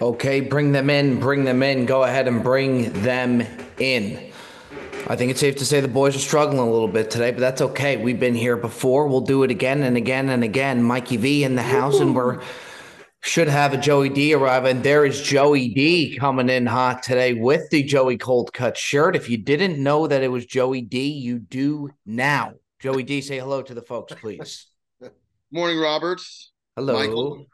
Okay, bring them in, bring them in. Go ahead and bring them in. I think it's safe to say the boys are struggling a little bit today, but that's okay. We've been here before. We'll do it again and again and again. Mikey V in the house, and we're should have a Joey D arrive. And there is Joey D coming in hot today with the Joey Cold Cut shirt. If you didn't know that it was Joey D, you do now. Joey D, say hello to the folks, please. Morning, Roberts. Hello. Michael.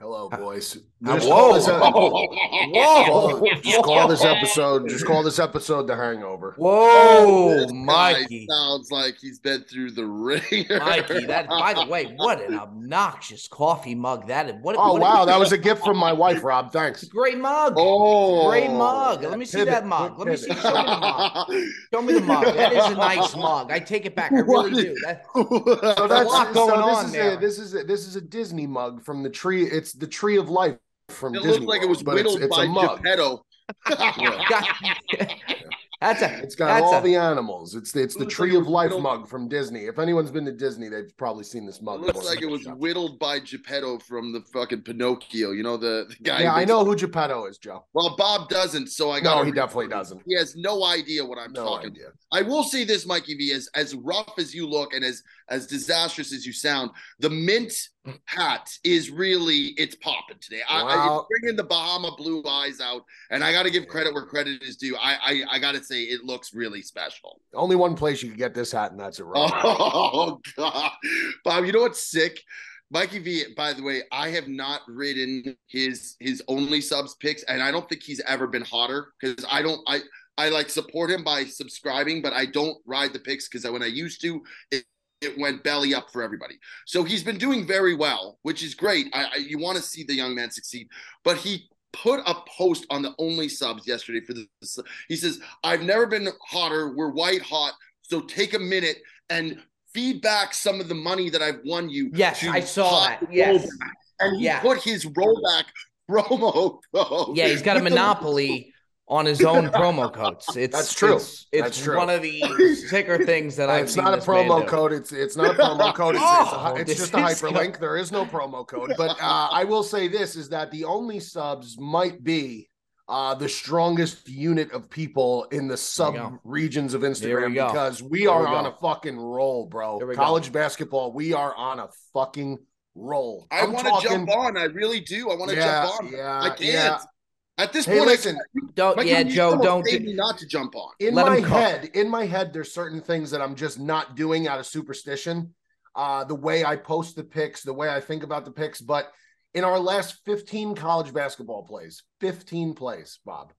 Hello, boys. Uh, Just whoa. call this, Whoa. just call this episode. Just call this episode the Hangover. Whoa, Mikey. sounds like he's been through the ringer. Mikey, that by the way, what an obnoxious coffee mug that is. What, Oh what wow, that was a gift from my wife, Rob. Thanks. great mug. Oh, Great mug. Let me see Pivot, that mug. Let me see. pivot. Show me the mug. Show me the mug. That is a nice mug. I take it back. I really do. That, So that's- lot going so this on is there. A, this is a, this is a Disney mug from the tree. It's the Tree of Life from It Disney. looked like it was World, but it's, whittled it's by a mug. Geppetto. that's a. It's got that's all a, the animals. It's the, it's the Looks Tree like of Life whittled- mug from Disney. If anyone's been to Disney, they've probably seen this mug. It looks like it was whittled by Geppetto from the fucking Pinocchio. You know the, the guy. Yeah, I know who Geppetto is, Joe. Well, Bob doesn't, so I got. No, he definitely doesn't. He has no idea what I'm No talking. idea. I will say this, Mikey V, as as rough as you look and as as disastrous as you sound, the mint hat is really it's popping today. I, I Wow. it's bringing the Bahama blue eyes out, and I got to give credit where credit is due. I I, I got to say it looks really special. Only one place you could get this hat, and that's at Rob. Oh God, Bob, you know what's sick? Mikey V, by the way, I have not ridden his his only subs picks, and I don't think he's ever been hotter because I don't I I like support him by subscribing, but I don't ride the picks because when I used to, it, it went belly up for everybody. So he's been doing very well, which is great. I, I you want to see the young man succeed, but he put a post on the only subs yesterday for this. He says, "I've never been hotter. We're white hot, so take a minute and." Feed back some of the money that I've won you. Yes, I saw that. Yes. rollback. and he Yeah. put his rollback promo code. Yeah, he's got a monopoly on his own promo codes. It's That's true. It's, it's That's true. one of the sicker things that I've it's seen not a promo do. code. It's it's not a promo code. It's, Oh, it's, a, it's just a is hyperlink. There is no promo code. But uh, I will say this: is that the only subs might be uh, the strongest unit of people in the sub regions of Instagram we because we There are we on a fucking roll, bro. There we go. College basketball, we are on a fucking roll. I want to jump on. I really do. I want to Yeah, jump on. yeah, I can't. yeah. At this Hey, point, listen. I can't. Don't Mikey, yeah, you Joe, don't paid do- me not to jump on. in Let my head in my head there's certain things that i'm just not doing out of superstition uh the way i post the picks the way i think about the picks but in our last 15 college basketball plays 15 plays bob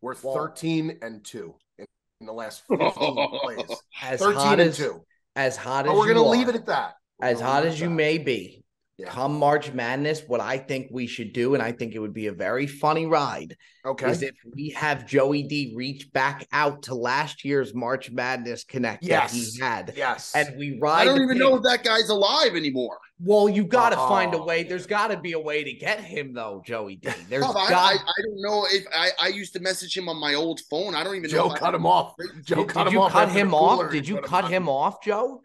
we're Wow. 13 and 2 in, in the last 15 plays as 13 hot and as 2 as hot as but we're gonna leave it at that We're as hot as you that. may be. Yeah. Come March Madness, what I think we should do, and I think it would be a very funny ride, okay is if we have Joey D reach back out to last year's March Madness connect yes that he had, yes and we ride. I don't even know if that guy's alive anymore. Well, you got to uh-huh. find a Oh, way. There's got to be a way to get him though, Joey D. There's oh, I, got. I, I don't know if I, I used to message him on my old phone. I don't even joe know. I- cut him off joe did, cut did him you off cut him off? Did you cut him off, Joe?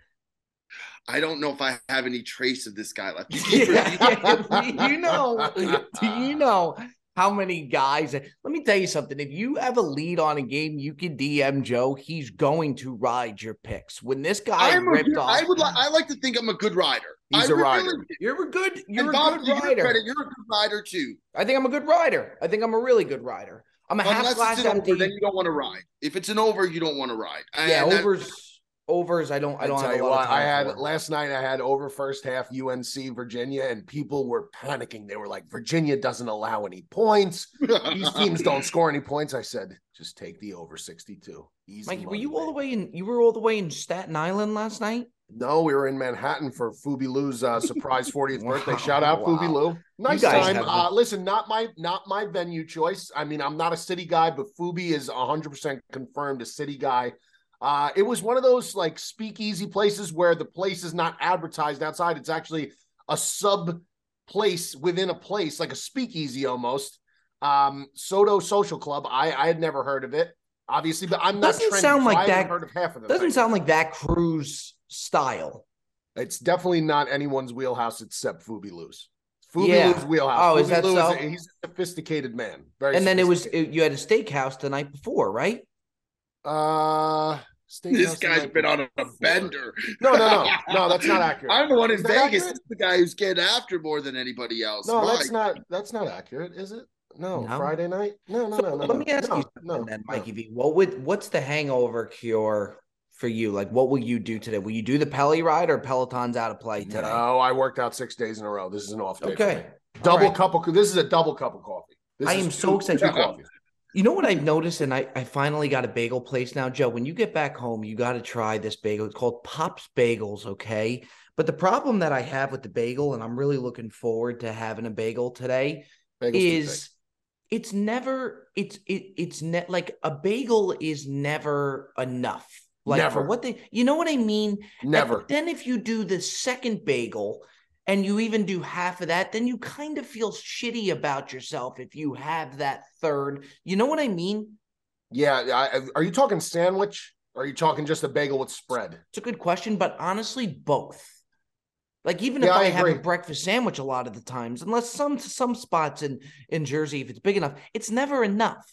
I don't know if I have any trace of this guy left. Yeah, do you know? Do you know how many guys? Let me tell you something. If you have a lead on a game, you can DM Joe. He's going to ride your picks. When this guy I'm ripped good, off, I would like. I like to think I'm a good rider. He's I a rider. you're a good. You're a Bob, good to your rider. credit, you're a good rider too. I think I'm a good rider. I think I'm a really good rider. I'm a half Unless glass empty. over, then you don't want to ride. If it's an over, you don't want to ride. yeah, And overs. Overs. I don't. I I don't tell have you a lot what, of time I had for. last night. I had over first half UNC Virginia, and people were panicking. They were like, "Virginia doesn't allow any points. These teams don't score any points." I said, "Just take the over sixty-two." Easy. Mikey, were money, you all the way in? You were all the way in Staten Island last night. No, we were in Manhattan for Fubi Lou's uh, surprise 40th birthday. Shout out Fubi wow. Lou. Nice guys time. Uh, listen, not my not my venue choice. I mean, I'm not a city guy, but Fubi is 100% confirmed a city guy. Uh, it was one of those like speakeasy places where the place is not advertised outside. It's actually a sub place within a place, like a speakeasy almost. Um, Soto Social Club. I I had never heard of it, obviously, but I'm not. Doesn't sound like that- Heard of half of them. Doesn't sound like that cruise style. It's definitely not anyone's wheelhouse except Fubi Lou's. Fubi Yeah. Lou's wheelhouse. Oh, is that Lou so? a- he's a sophisticated man. Very and then it was it- you had a steakhouse the night before, right? uh Steakhouse the guy's night been on a before. bender. No, no, no. No, that's not accurate. I'm the one in Is Vegas. accurate? The guy who's getting after more than anybody else. No, My that's not that's not accurate, is it? No, No? Friday night? No, no, So no, no. let no. me ask no, you something no, then, no. Mikey V. What would what's the hangover cure for you? Like, what will you do today? Will you do the Pelly ride or Peloton's out of play today? No, I worked out six days in a row. This is an off day. for Okay. me. Double right. cup of this is a double cup of coffee. This I is am so two- excited. You know what I've noticed, and I, I finally got a bagel place now, Joe. When you get back home, you got to try this bagel. It's called Pops Bagels, okay? But the problem that I have with the bagel, and I'm really looking forward to having a bagel today, Bagel's is it's never it's it it's ne- like a bagel is never enough. Like for Never. what they, you know what I mean? thick. And Never. then if you do the second bagel and you even do half of that, then you kind of feel shitty about yourself if you have that third. You know what I mean? Yeah. I, are you talking sandwich? Or are you talking just a bagel with spread? It's a good question, but honestly, both. Like even Yeah, if I I, have a breakfast sandwich a lot of the times, unless some some spots in in Jersey, if it's big enough, it's never enough.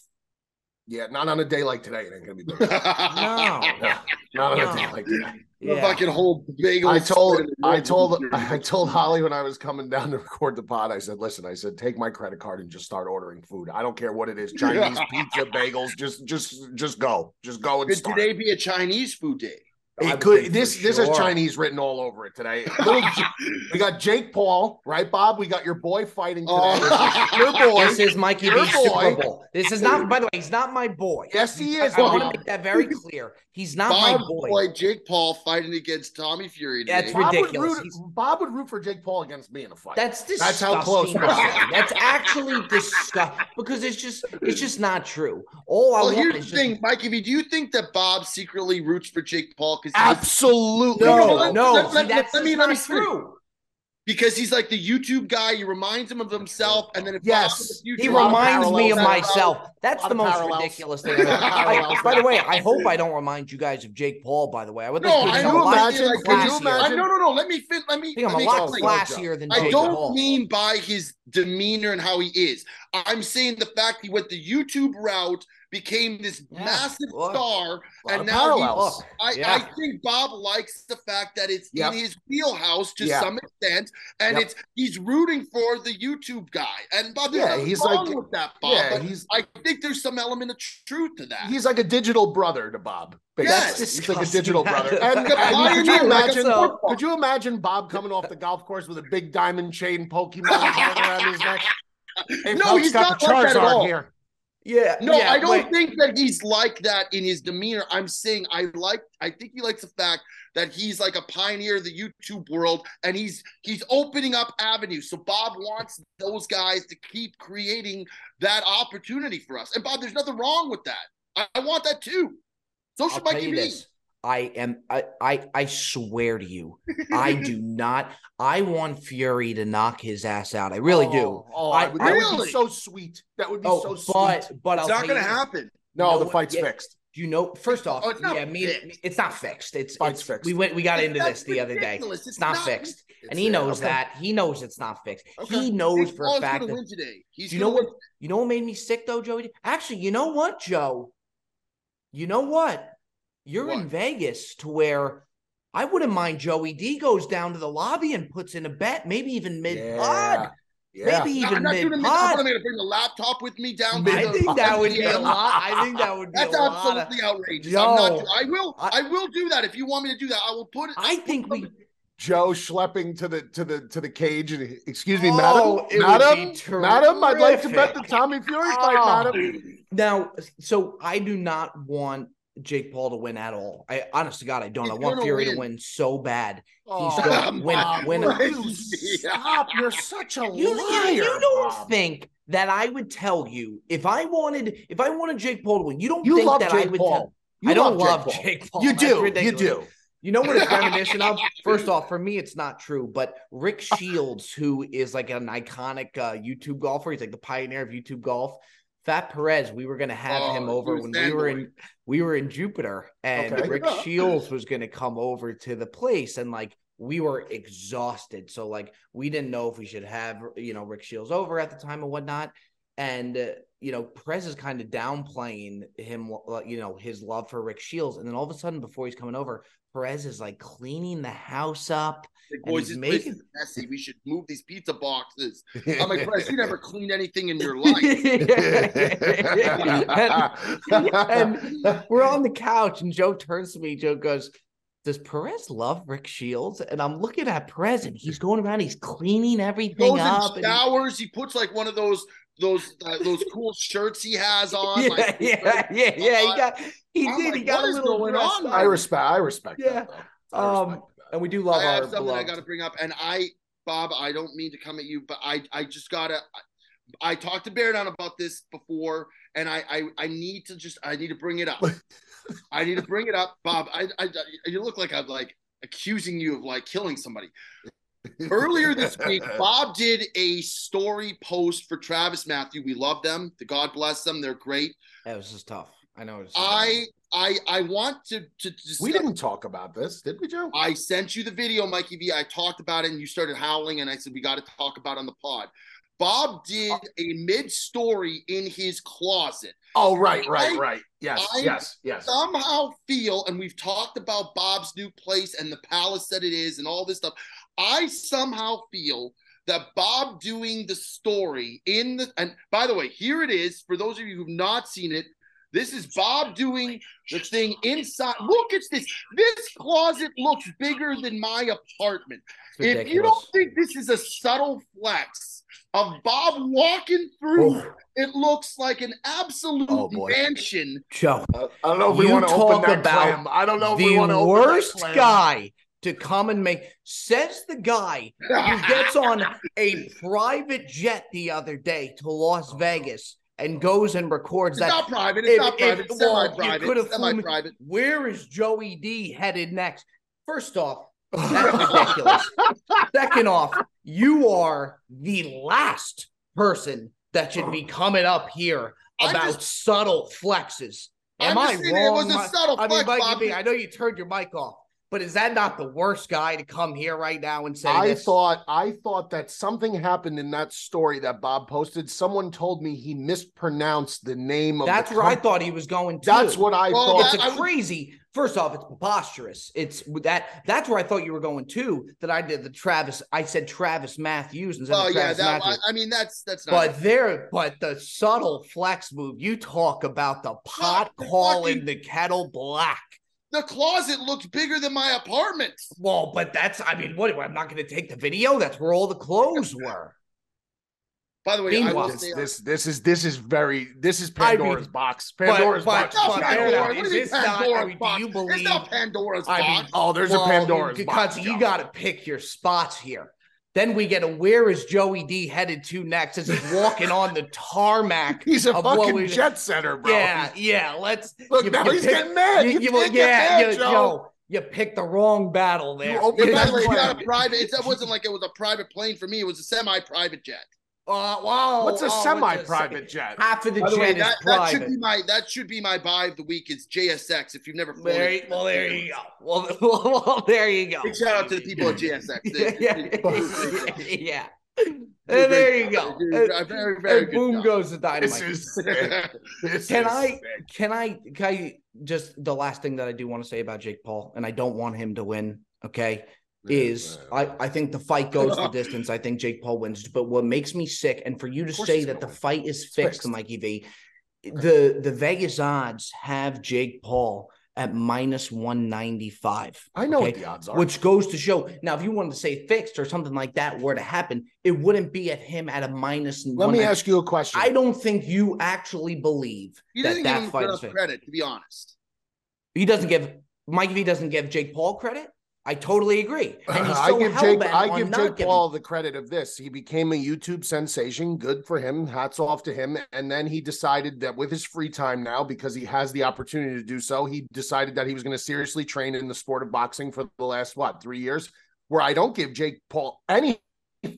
Yeah, not on a day like today. It ain't gonna be big. No. No, not on a day like today. The Yeah. fucking whole bagel. I told spread in the I told I told Holly when I was coming down to record the pod, I said, listen, I said, take my credit card and just start ordering food. I don't care what it is, Chinese pizza, bagels, just just just go. Just go and Could start. today be a Chinese food day? It I could this for this has sure. Chinese written all over it today. We got Jake Paul, right, Bob? We got your boy fighting today. Oh. your boy. This is Mikey Your B's Super boy. Bowl. This is not, by the way, he's not my boy. Yes, he is. I, want to make that very clear. He's not my boy. boy Jake Paul fighting against Tommy Fury. Today. That's Bob would, ridiculous. root, Bob would root for Jake Paul against me in a fight. That's disgusting. That's how close to we are. say. That's actually disgusting because it's just it's just not true. All I well, want here's is the just thing, Mikey V. Do you think that Bob secretly roots for Jake Paul because Absolutely. No, no, let- no. let- see, let- that's let me- just let me not finish. true. because he's like the YouTube guy? He reminds him of himself, and then if Yes. Bob YouTube, He reminds me of myself. That's the most parallels. ridiculous thing. ever. I- by the way, I hope I don't remind you guys of Jake Paul. By the way, I would No, like to I think you I'm a lot imagine- like, could you classier. imagine- I, no, no, no. Let me fin- Let me. I think I'm let a me lot classier than Jake I don't Paul. mean by his demeanor and how he is. I'm saying the fact he went the YouTube route, became this Yeah, massive look. star, and now he, I, Yeah. I think Bob likes the fact that it's Yep. in his wheelhouse to Yeah. some extent, and Yep. it's he's rooting for the YouTube guy. And Bob, Yeah, he's wrong like- with that, Bob. yeah, he's I think there's some element of truth to that. he's like a digital brother to Bob. Yes. he's like a digital brother. And, and could you pioneer, like imagine? could you imagine Bob coming off the golf course with a big diamond chain Pokemon around his neck? Hey, No, folks, he's got not the like that at all. here. Yeah. No, yeah, I don't wait. think that he's like that in his demeanor. I'm saying I like I think he likes the fact that he's like a pioneer of the YouTube world and he's he's opening up avenues. So Bob wants those guys to keep creating that opportunity for us. And Bob, there's nothing wrong with that. I, I want that too. So should Mikey you B. this. I am I, I I swear to you, I do not I want Fury to knock his ass out. I really do. Oh, oh, I- would- that would be so sweet. That would be Oh, so sweet. but but I'll It's not gonna you happen. no, know the fight's Yeah. fixed. Do you know? First off, Oh, it's yeah, me, fixed. it's not fixed. It's Fight's it's fixed. we went we got into this the other day. ridiculous. It's, not, fixed, and he knows okay. that. He knows it's not fixed. Okay. He knows for a fact that. today. He's you know what? You know what made me sick though, Joey? Actually, you know what, Joe? You know what? You're in Vegas to where I wouldn't mind Joey D goes down to the lobby and puts in a bet, maybe even mid pod, Yeah. maybe No, even not mid doing it. I'm gonna bring the laptop with me down. to I the- think that would be a lot. I think that would be That's a lot. Of, absolutely outrageous. I'm not. I will. I- I, will do that if you want me to do that. I will put it. I think we. Joe schlepping to the to the to the cage and excuse me, Oh, madam, madam, madam. I'd like to bet the. Tommy Fury Oh. fight, ah. madam. Now, so I do not want Jake Paul to win at all. I honest to God, I don't. He's I want gonna Fury to win. win so bad. Oh, gonna win- Bob, win- you stop! You're such a You, you, liar. you don't Bob. think that I would tell you if I wanted if I wanted Jake Paul to win. You don't you think love that I Jake would Paul. tell. You I don't love love Jake Paul. Jake Paul. You do. You do. You know what it's reminiscent of? First off, for me, it's not true, but Rick Shields, who is like an iconic uh, YouTube golfer, he's like the pioneer of YouTube golf. Fat Perez, we were gonna have Oh, him over when we were in we were in Jupiter, and Okay. Rick Shields was gonna come over to the place, and like we were exhausted. So like we didn't know if we should have you know Rick Shields over at the time or whatnot. And uh, you know, Perez is kind of downplaying him, you know, his love for Rick Shields, and then all of a sudden, before he's coming over, Perez is like cleaning the house up. Like, boys, this making... is messy. We should move these pizza boxes. I'm like, Perez, you never cleaned anything in your life. and, and we're on the couch, and Joe turns to me. Joe goes, does Perez love Rick Shields? And I'm looking at Perez and he's going around, he's cleaning everything he up. showers, he... he puts like one of those those uh, those cool shirts he has on. Yeah, like, yeah, yeah, yeah. He got he I'm did. Like, he got a little going on. I respect. I respect. Yeah. That, I um, and we do love I our. have something beloved. I got to bring up, and I, Bob, I don't mean to come at you, but I, I just gotta. I talked to Beardown about this before, and I, I, I need to just, I need to bring it up. I need to bring it up, Bob. I, I, you look like I'm like accusing you of like killing somebody. Earlier this week, Bob did a story post for Travis Matthew. We love them. God bless them. They're great. That was just tough. I know. I I I want to to. Discuss. We didn't talk about this, did we, Joe? I sent you the video, Mikey V. I talked about it, and you started howling, and I said we got to talk about it on the pod. Bob did a mid story in his closet. Oh, right, right, I, right. Yes, I yes, yes. Somehow feel, and we've talked about Bob's new place and the palace that it is, and all this stuff. I somehow feel that Bob doing the story in the and by the way, here it is for those of you who've not seen it. This is Bob doing the thing inside. Look at this. This closet looks bigger than my apartment. If you don't think this is a subtle flex of Bob walking through, oh. it looks like an absolute oh, mansion. Joe, I don't know if we want to open that about clam. I don't know if we want to open worst guy to come and make says the guy who gets on a private jet the other day to Las oh, Vegas and goes and records it's that. Not private. It's if, not private. If, it's well, semi-private. You could have semi-private. Where is Joey D headed next? First off, that's ridiculous. Second off, you are the last person that should be coming up here about just, subtle flexes. Am I wrong? It was a subtle I flex, mean, I know you turned your mic off. But is that not the worst guy to come here right now and say I this? thought I thought that something happened in that story that Bob posted. Someone told me he mispronounced the name of That's where I thought he was going to. That's what I well, thought. It's a crazy. First off, it's preposterous. It's that that's where I thought you were going to. That I did the Travis. I said Travis Matthews instead oh, of Travis yeah, that, Matthews. I mean, that's that's not. But there, but the subtle flex move. You talk about the pot calling the kettle black. The closet looks bigger than my apartment. Well, but that's, I mean, what? I'm not going to take the video. That's where all the clothes were. By the way, Meanwhile, this, uh, this, this is this is very this is Pandora's I mean, box. Pandora's but, box. But, Pandora. Is this Pandora's not, I mean, box? Do you believe? It's not Pandora's I box. Mean, oh, there's well, a Pandora's because box. you got to pick your spots here. Then we get a where is Joey D headed to next as he's walking on the tarmac. He's a fucking we, jet setter, bro. Yeah, yeah. Let's look you, now you he's pick, getting mad. You, you, you yeah, mad, you, yo, you picked the wrong battle there. You, by the way, you got a private. It wasn't like it was a private plane for me. It was a semi-private jet. Uh, wow. What's a oh, semi-private jet? Half of the By jet way, is that, private. That should be my that should be my buy of the week. Is JSX. If you've never flown there, it, well, there you go. Well, well, there you go. Big shout out to the people at JSX. yeah, yeah. And there you go. And, very, very and boom job. goes the dynamite. This is this can is I sick. can I can I just the last thing that I do want to say about Jake Paul, and I don't want him to win. Okay, is I, I think the fight goes the distance. I think Jake Paul wins. But what makes me sick, and for you to say that the fight is fixed, fixed. Mikey V, the the Vegas odds have Jake Paul at minus 195. I know okay? what the odds are. Which goes to show. Now, if you wanted to say fixed or something like that were to happen, it wouldn't be at him at a minus. Let me ask you a question. I don't think you actually believe he that that fight is fixed. credit, to be honest. He doesn't give Mikey V doesn't give Jake Paul credit. I totally agree. And he's so I give Jake, I give Jake. Paul the credit of this. He became a YouTube sensation. Good for him. Hats off to him. And then he decided that with his free time now, because he has the opportunity to do so, he decided that he was going to seriously train in the sport of boxing for the last what three years. Where I don't give Jake Paul any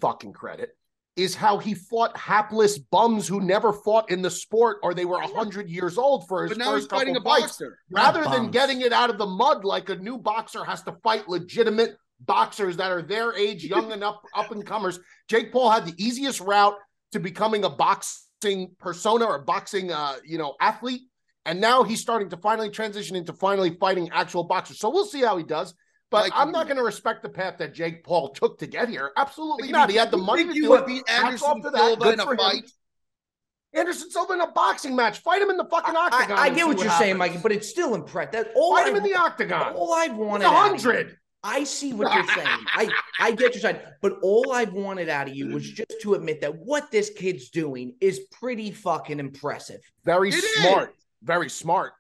fucking credit is how he fought hapless bums who never fought in the sport or they were 100 years old for his but now first he's fighting a boxer. Rather than getting it out of the mud like a new boxer has to fight legitimate boxers that are their age, young and up up and comers. Jake Paul had the easiest route to becoming a boxing persona or boxing, uh, you know, athlete, and now he's starting to finally transition into finally fighting actual boxers. So we'll see how he does. But Like- I'm not going to respect the path that Jake Paul took to get here. Absolutely You not. He had the money to you do would it. beat Hats Anderson to that. Silva Good in a for him. fight? Anderson Silva in a boxing match. Fight him in the fucking I, octagon. I and get see what you're saying, happens. Mikey, but it's still impressive. That all fight I, him in the octagon. all I've wanted a out of you- hundred. I see what you're saying. I I get your side, but all I've wanted out of you was just to admit that what this kid's doing is pretty fucking impressive. Very It is. smart. Very smart.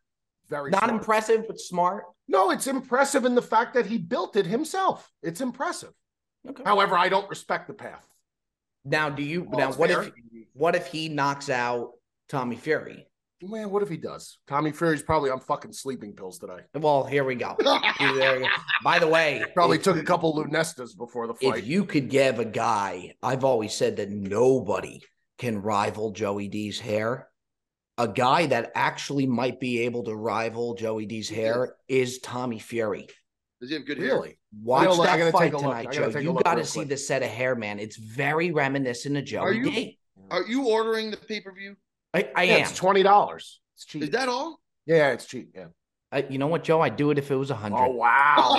Very Not smart. impressive, but smart. No, it's impressive in the fact that he built it himself. It's impressive. Okay. However, I don't respect the path. Now, do you Well, now what fair. if what if he knocks out Tommy Fury? Man, what if he does? Tommy Fury's probably on fucking sleeping pills today. Well, here we go. There go. By the way, Probably if- took a couple Lunestas before the fight. If you could give a guy, I've always said that nobody can rival Joey D's hair. A guy that actually might be able to rival Joey D's hair is Tommy Fury. Does he have good hair? really? Watch gotta I that fight take a look. tonight, Joe. You got to see quick. the set of hair, man. It's very reminiscent of Joey are you- D. Are you ordering the pay per view? I, I Yeah, am. it's twenty dollars. It's cheap. Is that all? yeah, it's cheap. Yeah. I, you know what, Joe? I'd do it if it was a hundred. Oh wow!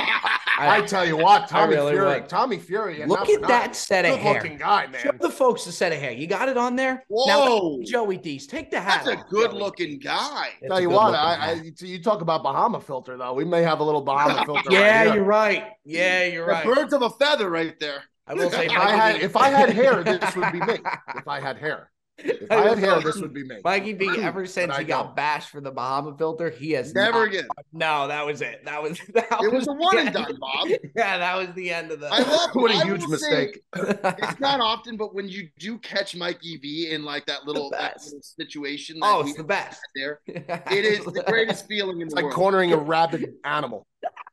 I, I- tell you what, Tommy really Fury. would. Tommy Fury. Look at that nothing, set of hair. Good-looking guy, Show man. the folks the set of hair. You got it on there. Whoa. Now, Joey D's. Take the hat. That's a good Joey. looking guy. It's Tell you what, I. I you talk about Bahama filter though. We may have a little Bahama filter. Yeah, right here. you're right. Yeah, you're The right. Birds of a feather right there. I will say, If I had if I had hair, this would be me. If I had hair, if I had hair, this would be me. Mikey B. Ever since he got bashed for the Bahama filter, he has Never not- again. No, that was it. That was that It was a one and done. Bob. Yeah, that was the end of the. I love What a I huge say, mistake. It's not often, but when you do catch Mikey V in like that little, that little situation, that oh, it's the best. there, it is the greatest feeling in It's the like world. cornering a rabid animal.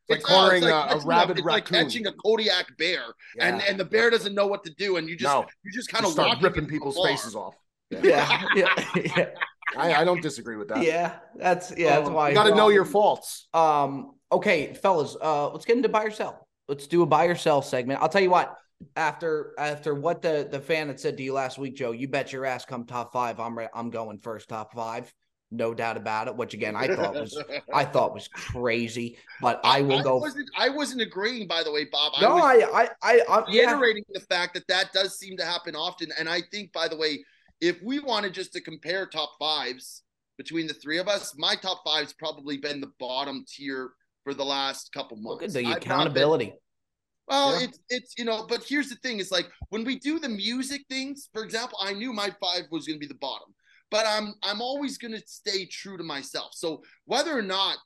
It's like oh, cornering it's a, like a catching rabid it's like raccoon. catching a Kodiak bear, and Yeah. and the bear doesn't know what to do, and you just No. you just Kind of start ripping people's faces off. Yeah, yeah, yeah. I, I don't disagree with that. yeah. That's yeah. That's Um, why you got to know your faults. Um. Okay, fellas. Uh, let's get into buy or sell. Let's do a buy or sell segment. I'll tell you what. After after what the the fan had said to you last week, Joe, you bet your ass come top five. I'm re- I'm going first top five, no doubt about it. Which again, I thought was I thought was crazy, but I will go. Wasn't, I wasn't agreeing, by the way, Bob. No, was I I I, I yeah. reiterating the fact that that does seem to happen often. And I think, by the way, if we wanted just to compare top fives between the three of us, my top five's probably been the bottom tier for the last couple months. Look at the I've not been- accountability. well, Yeah. it's it's you know, but here's the thing: is like when we do the music things. For example, I knew my five was going to be the bottom, but I'm I'm always going to stay true to myself. So whether or not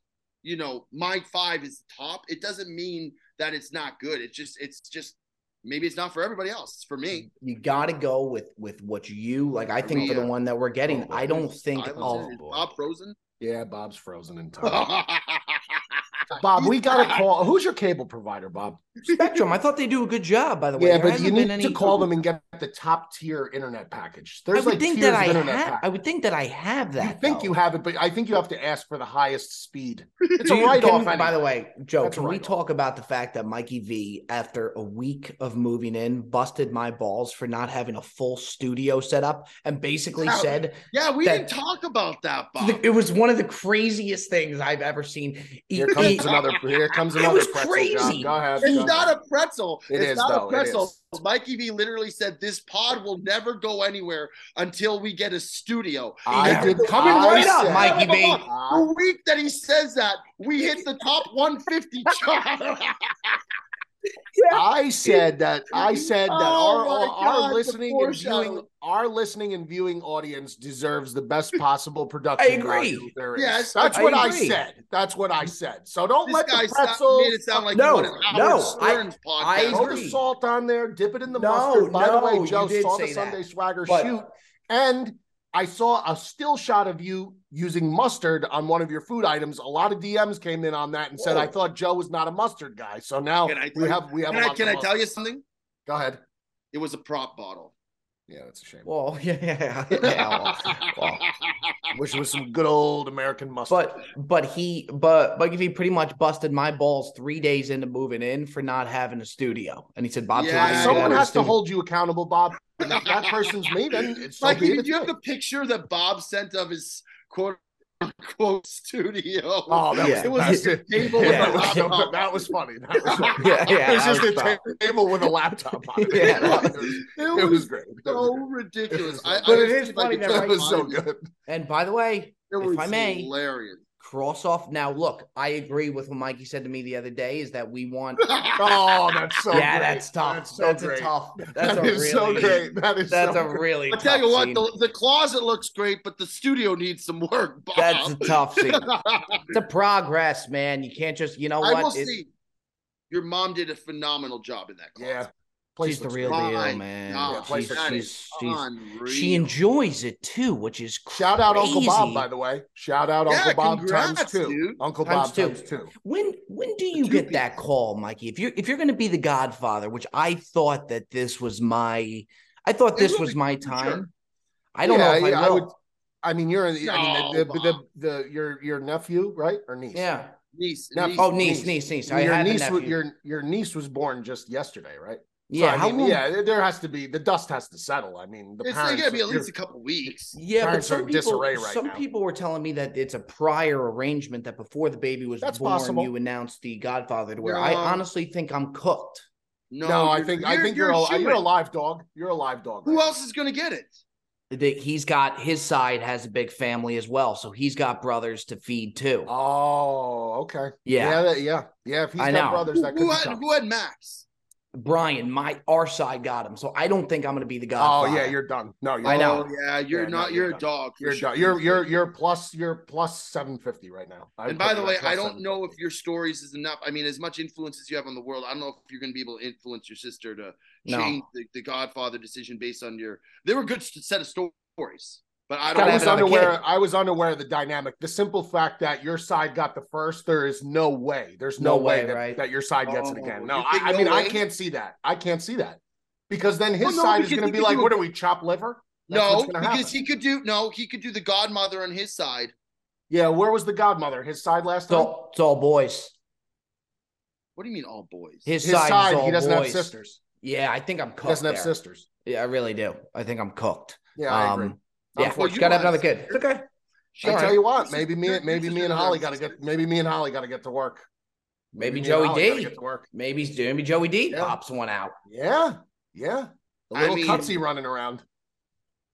you know my five is the top, it doesn't mean that it's not good. It's just it's just maybe it's not for everybody else. It's for me. You got to go with with what you like. I think for the Yeah. one that we're getting, Oh, I don't think. I Oh, in- is boy. Bob frozen. Yeah, Bob's frozen in time. Bob, we got to call. Who's your cable provider, Bob? Spectrum. I thought they do a good job. By the way, Yeah, There but you need any- to call them and get the top tier internet package. I There's would like think tiers that I have. package. I would think that I have that. you think though. you have it, but I think you have to ask for the highest speed. It's a write off. By the way, Joe, That's can we talk about the fact that Mikey V, after a week of moving in, busted my balls for not having a full studio set up and basically Wow. said yeah, we didn't talk about that, Bob. it was one of the craziest things I've ever seen. Here he- comes another. Here comes another. It was pretzel, crazy. Go ahead. It's go not ahead. a pretzel. It it's is, not though. a pretzel. Mikey V literally said this pod will never go anywhere until we get a studio. I did. coming right up, said- Mikey B. I- The week that he says that, we hit the top 150 chart. I said that. I said that Oh our, our, God, our listening and viewing, foreshadowing. our listening and viewing audience deserves the best possible production. agree. there is. Yes, that's I what I said. That's what I said. So don't this let guy the sta- pretzel. made it sound like No, he wanted no, I- Stern's I podcast. Throw agree. the salt on there, dip it in the No, mustard. By the way, you Joe saw the say that. Sunday Swagger But- shoot, and I saw a still shot of you using mustard on one of your food items. A lot of DMs came in on that and said I thought Joe was not a mustard guy. So now Can I we have we have. Can I, can I tell you something? Go ahead. It was a prop bottle. Yeah, that's a shame. Well, yeah, yeah, yeah. well, well. which was some good old American mustard. But but he but but he pretty much busted my balls three days into moving in for not having a studio, and he said, "Bob, Yeah, yeah, someone has to hold you accountable, Bob. And if that person's me, then it's Like, it. did you have the picture that Bob sent of his quote unquote studio? Oh, that Yeah. it was a table Yeah. with a laptop. that was funny. That was funny. Yeah, yeah, it was just was a ta- table with a laptop on it. Yeah, it, was- was, It it was great. so ridiculous. I, But I it was is thinking, like, funny that right was so good. And by the way, It if was I may, hilarious. Cross off. Now, look, I agree with what Mikey said to me the other day. Is that we want? Oh, that's so yeah, great. that's tough. That's That's, so a great. tough. That's That a is really. so great. That is That's so a great. really. I tell you what, the, the closet looks great, but the studio needs some work. Bob. That's a tough scene. It's a progress, man. You can't just, you know I what? will It- see. Your mom did a phenomenal job in that closet. Yeah. She's the real great. deal, man. God, Yeah, place she's, she's, she's, she enjoys it too, which is Shout out Uncle Bob, by the way. Shout out Yeah, Uncle Bob congrats, times two. dude. Uncle Times Bob two. times two. When when do you get that call, Mikey? If you're if you're going to be the Godfather, which I thought that this was my, I thought this was my for sure. time. I don't Yeah, know I I would- I mean, you're the, I mean, No, the, the, the, the, your, your nephew, right? Or niece? yeah. Niece, niece, Oh, niece, niece, niece. I your niece, your, your niece was born just yesterday, right? So, yeah. I mean, long- yeah, there- there has to be the dust has to settle. I mean, the It's parents, gonna be at least a couple weeks. Yeah, but Parents are some people, disarray right some now. people were telling me that it's a prior arrangement that before the baby was That's born, possible. you announced the Godfather. To where I honestly think I'm cooked. No, no, I think I think you're a, shoo-in. you're a live dog. You're a live dog. Who right else is gonna get it? He's got his side has a big family as well, so he's got brothers to feed too. Oh, okay. Yeah. yeah, yeah, yeah. If he's I got know. brothers, that could who be had, who had Max? Brian, my our side got him, so I don't think I'm going to be the guy. Oh yeah, you're done. No, you're I know. Oh, yeah, you're Yeah, no, not. you're you're a dog. You're sure. You're you're you're plus you're plus seven fifty right now. I And by the way, I don't know if your stories is enough. I mean, as much influence as you have on the world, I don't know if you're going to be able to influence your sister to No. change the, the Godfather decision based on your. They were good set of stories, but I don't. I was unaware. kid. I was unaware of the dynamic. The simple fact that your side got the first, there is no way. There's no, No way, way, that, right? that your side gets it Oh, again. No, think I, I no mean I can't see that. I can't see that because then his Well, no, side is going to be like, do what a- do we chop liver? That's no, because happen. he could do no, he could do the Godmother on his side. Yeah, where was the godmother? His side last It's time. all, it's all boys. What do you mean, all boys? His, His side, side, all he doesn't boys. have sisters. Yeah, I think I'm cooked. He doesn't have sisters. Yeah, I really do. I think I'm cooked. Yeah, I agree. Um, Yeah, Unfortunately. gotta have another kid. It's okay. She- I all tell you what, maybe me, sister- maybe me and Holly got to get, maybe me and Holly got to get to work. Maybe me and Joey Holly gotta D. get to work. Maybe maybe Joey D. Yeah. pops one out. Yeah, yeah. The I little mean- cutsy running around.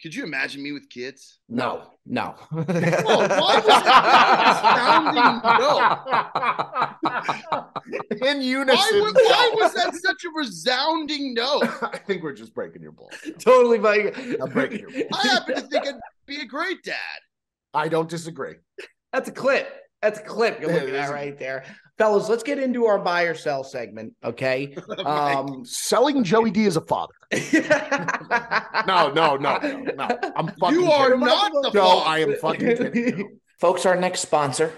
Could you imagine me with kids? No, no. Oh, why was that In Why unison. was, why was that such a resounding no? I think we're just breaking your balls. totally, Mike. I'm breaking your balls. I happen to think I'd be a great dad. I don't disagree. That's a clip. That's a clip. You're looking at right there, fellas. Let's get into our buy or sell segment, okay? Um, Selling Joey D as a father. No, no, no, no, no. I'm fucking you are kidding. not the No, father. I am fucking kidding. you. Folks, our next sponsor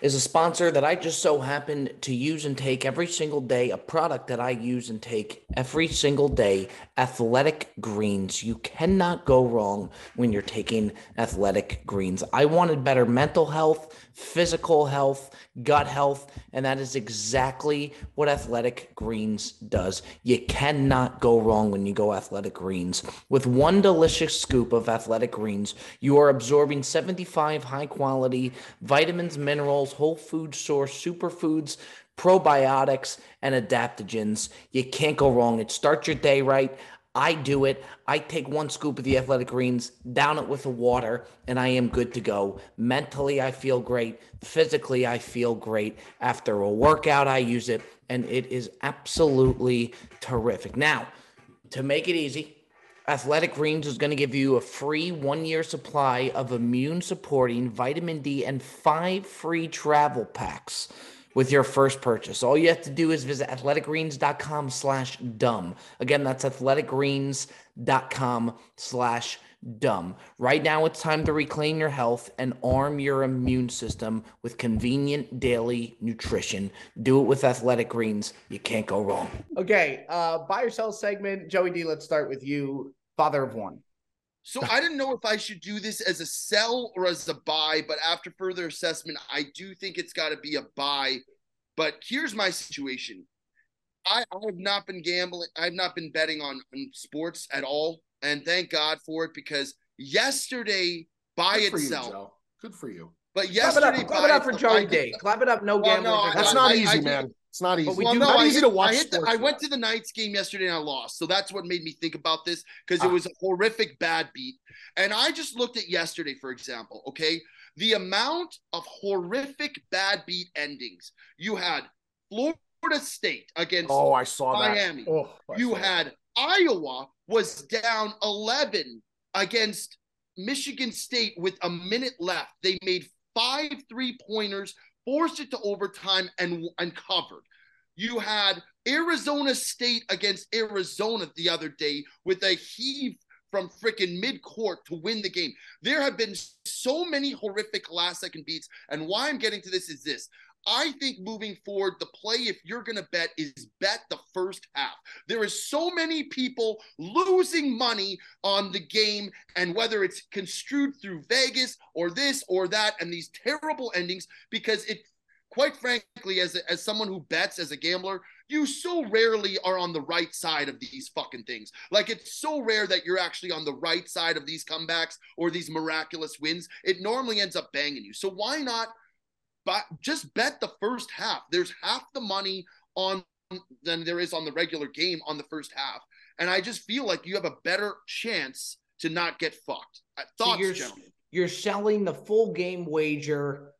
is a sponsor that I just so happen to use and take every single day, a product that I use and take every single day Athletic Greens. You cannot go wrong when you're taking Athletic Greens. I wanted better mental health, physical health, gut health, and that is exactly what Athletic Greens does. You cannot go wrong when you go Athletic Greens. With one delicious scoop of Athletic Greens, you are absorbing 75 high quality vitamins, minerals, whole food source, superfoods, probiotics, and adaptogens. You can't go wrong. It starts your day right. I do it. I take one scoop of the athletic greens, down it with the water, and I am good to go. Mentally, I feel great. Physically, I feel great. After a workout, I use it, and it is absolutely terrific. Now, to make it easy, Athletic Greens is going to give you a free one year supply of immune supporting vitamin D and five free travel packs with your first purchase. All you have to do is visit athleticgreens.com slash dumb. Again, that's athleticgreens.com slash dumb. Right now, it's time to reclaim your health and arm your immune system with convenient daily nutrition. Do it with Athletic Greens. You can't go wrong. Okay, uh, buy or sell segment. Joey D, let's start with you. Father of one. So I didn't know if I should do this as a sell or as a buy, but after further assessment, I do think it's got to be a buy. But here's my situation. I, I have not been gambling. I've not been betting on, on sports at all. And thank God for it because yesterday by Good itself, you, Joe. Good for you. but Clap it yesterday up, clap by it up for itself, I Joey did- D. Clap it up. No Well, gambling. no, for I- That's not D. I- easy, I- man. It's not easy. we well, do- no, not I easy hit- to watch I, the, sports I went to the Knights game yesterday and I lost. So that's what made me think about this because it Ah. was a horrific bad beat. And I just looked at yesterday, for example, okay? The amount of horrific bad beat endings. You had Florida State against Oh, I saw that. Miami. Oh, I you saw that. had Iowa was down 11 against Michigan State with a minute left. They made five three pointers, forced it to overtime, and and covered. You had Arizona State against Arizona the other day with a heave from freaking midcourt to win the game. There have been so many horrific last second beats. And why I'm getting to this is this. I think moving forward, the play, if you're going to bet, is bet the first half. There is so many people losing money on the game, and whether it's construed through Vegas or this or that, and these terrible endings, because it, quite frankly, as as someone who bets as a gambler, you so rarely are on the right side of these fucking things. Like it's so rare that you're actually on the right side of these comebacks or these miraculous wins. It normally ends up banging you. So why not? But just bet the first half. There's half the money on than there is on the regular game on the first half, and I just feel like you have a better chance to not get fucked. Uh, So Thoughts, you're, gentlemen? you're selling the full game wager,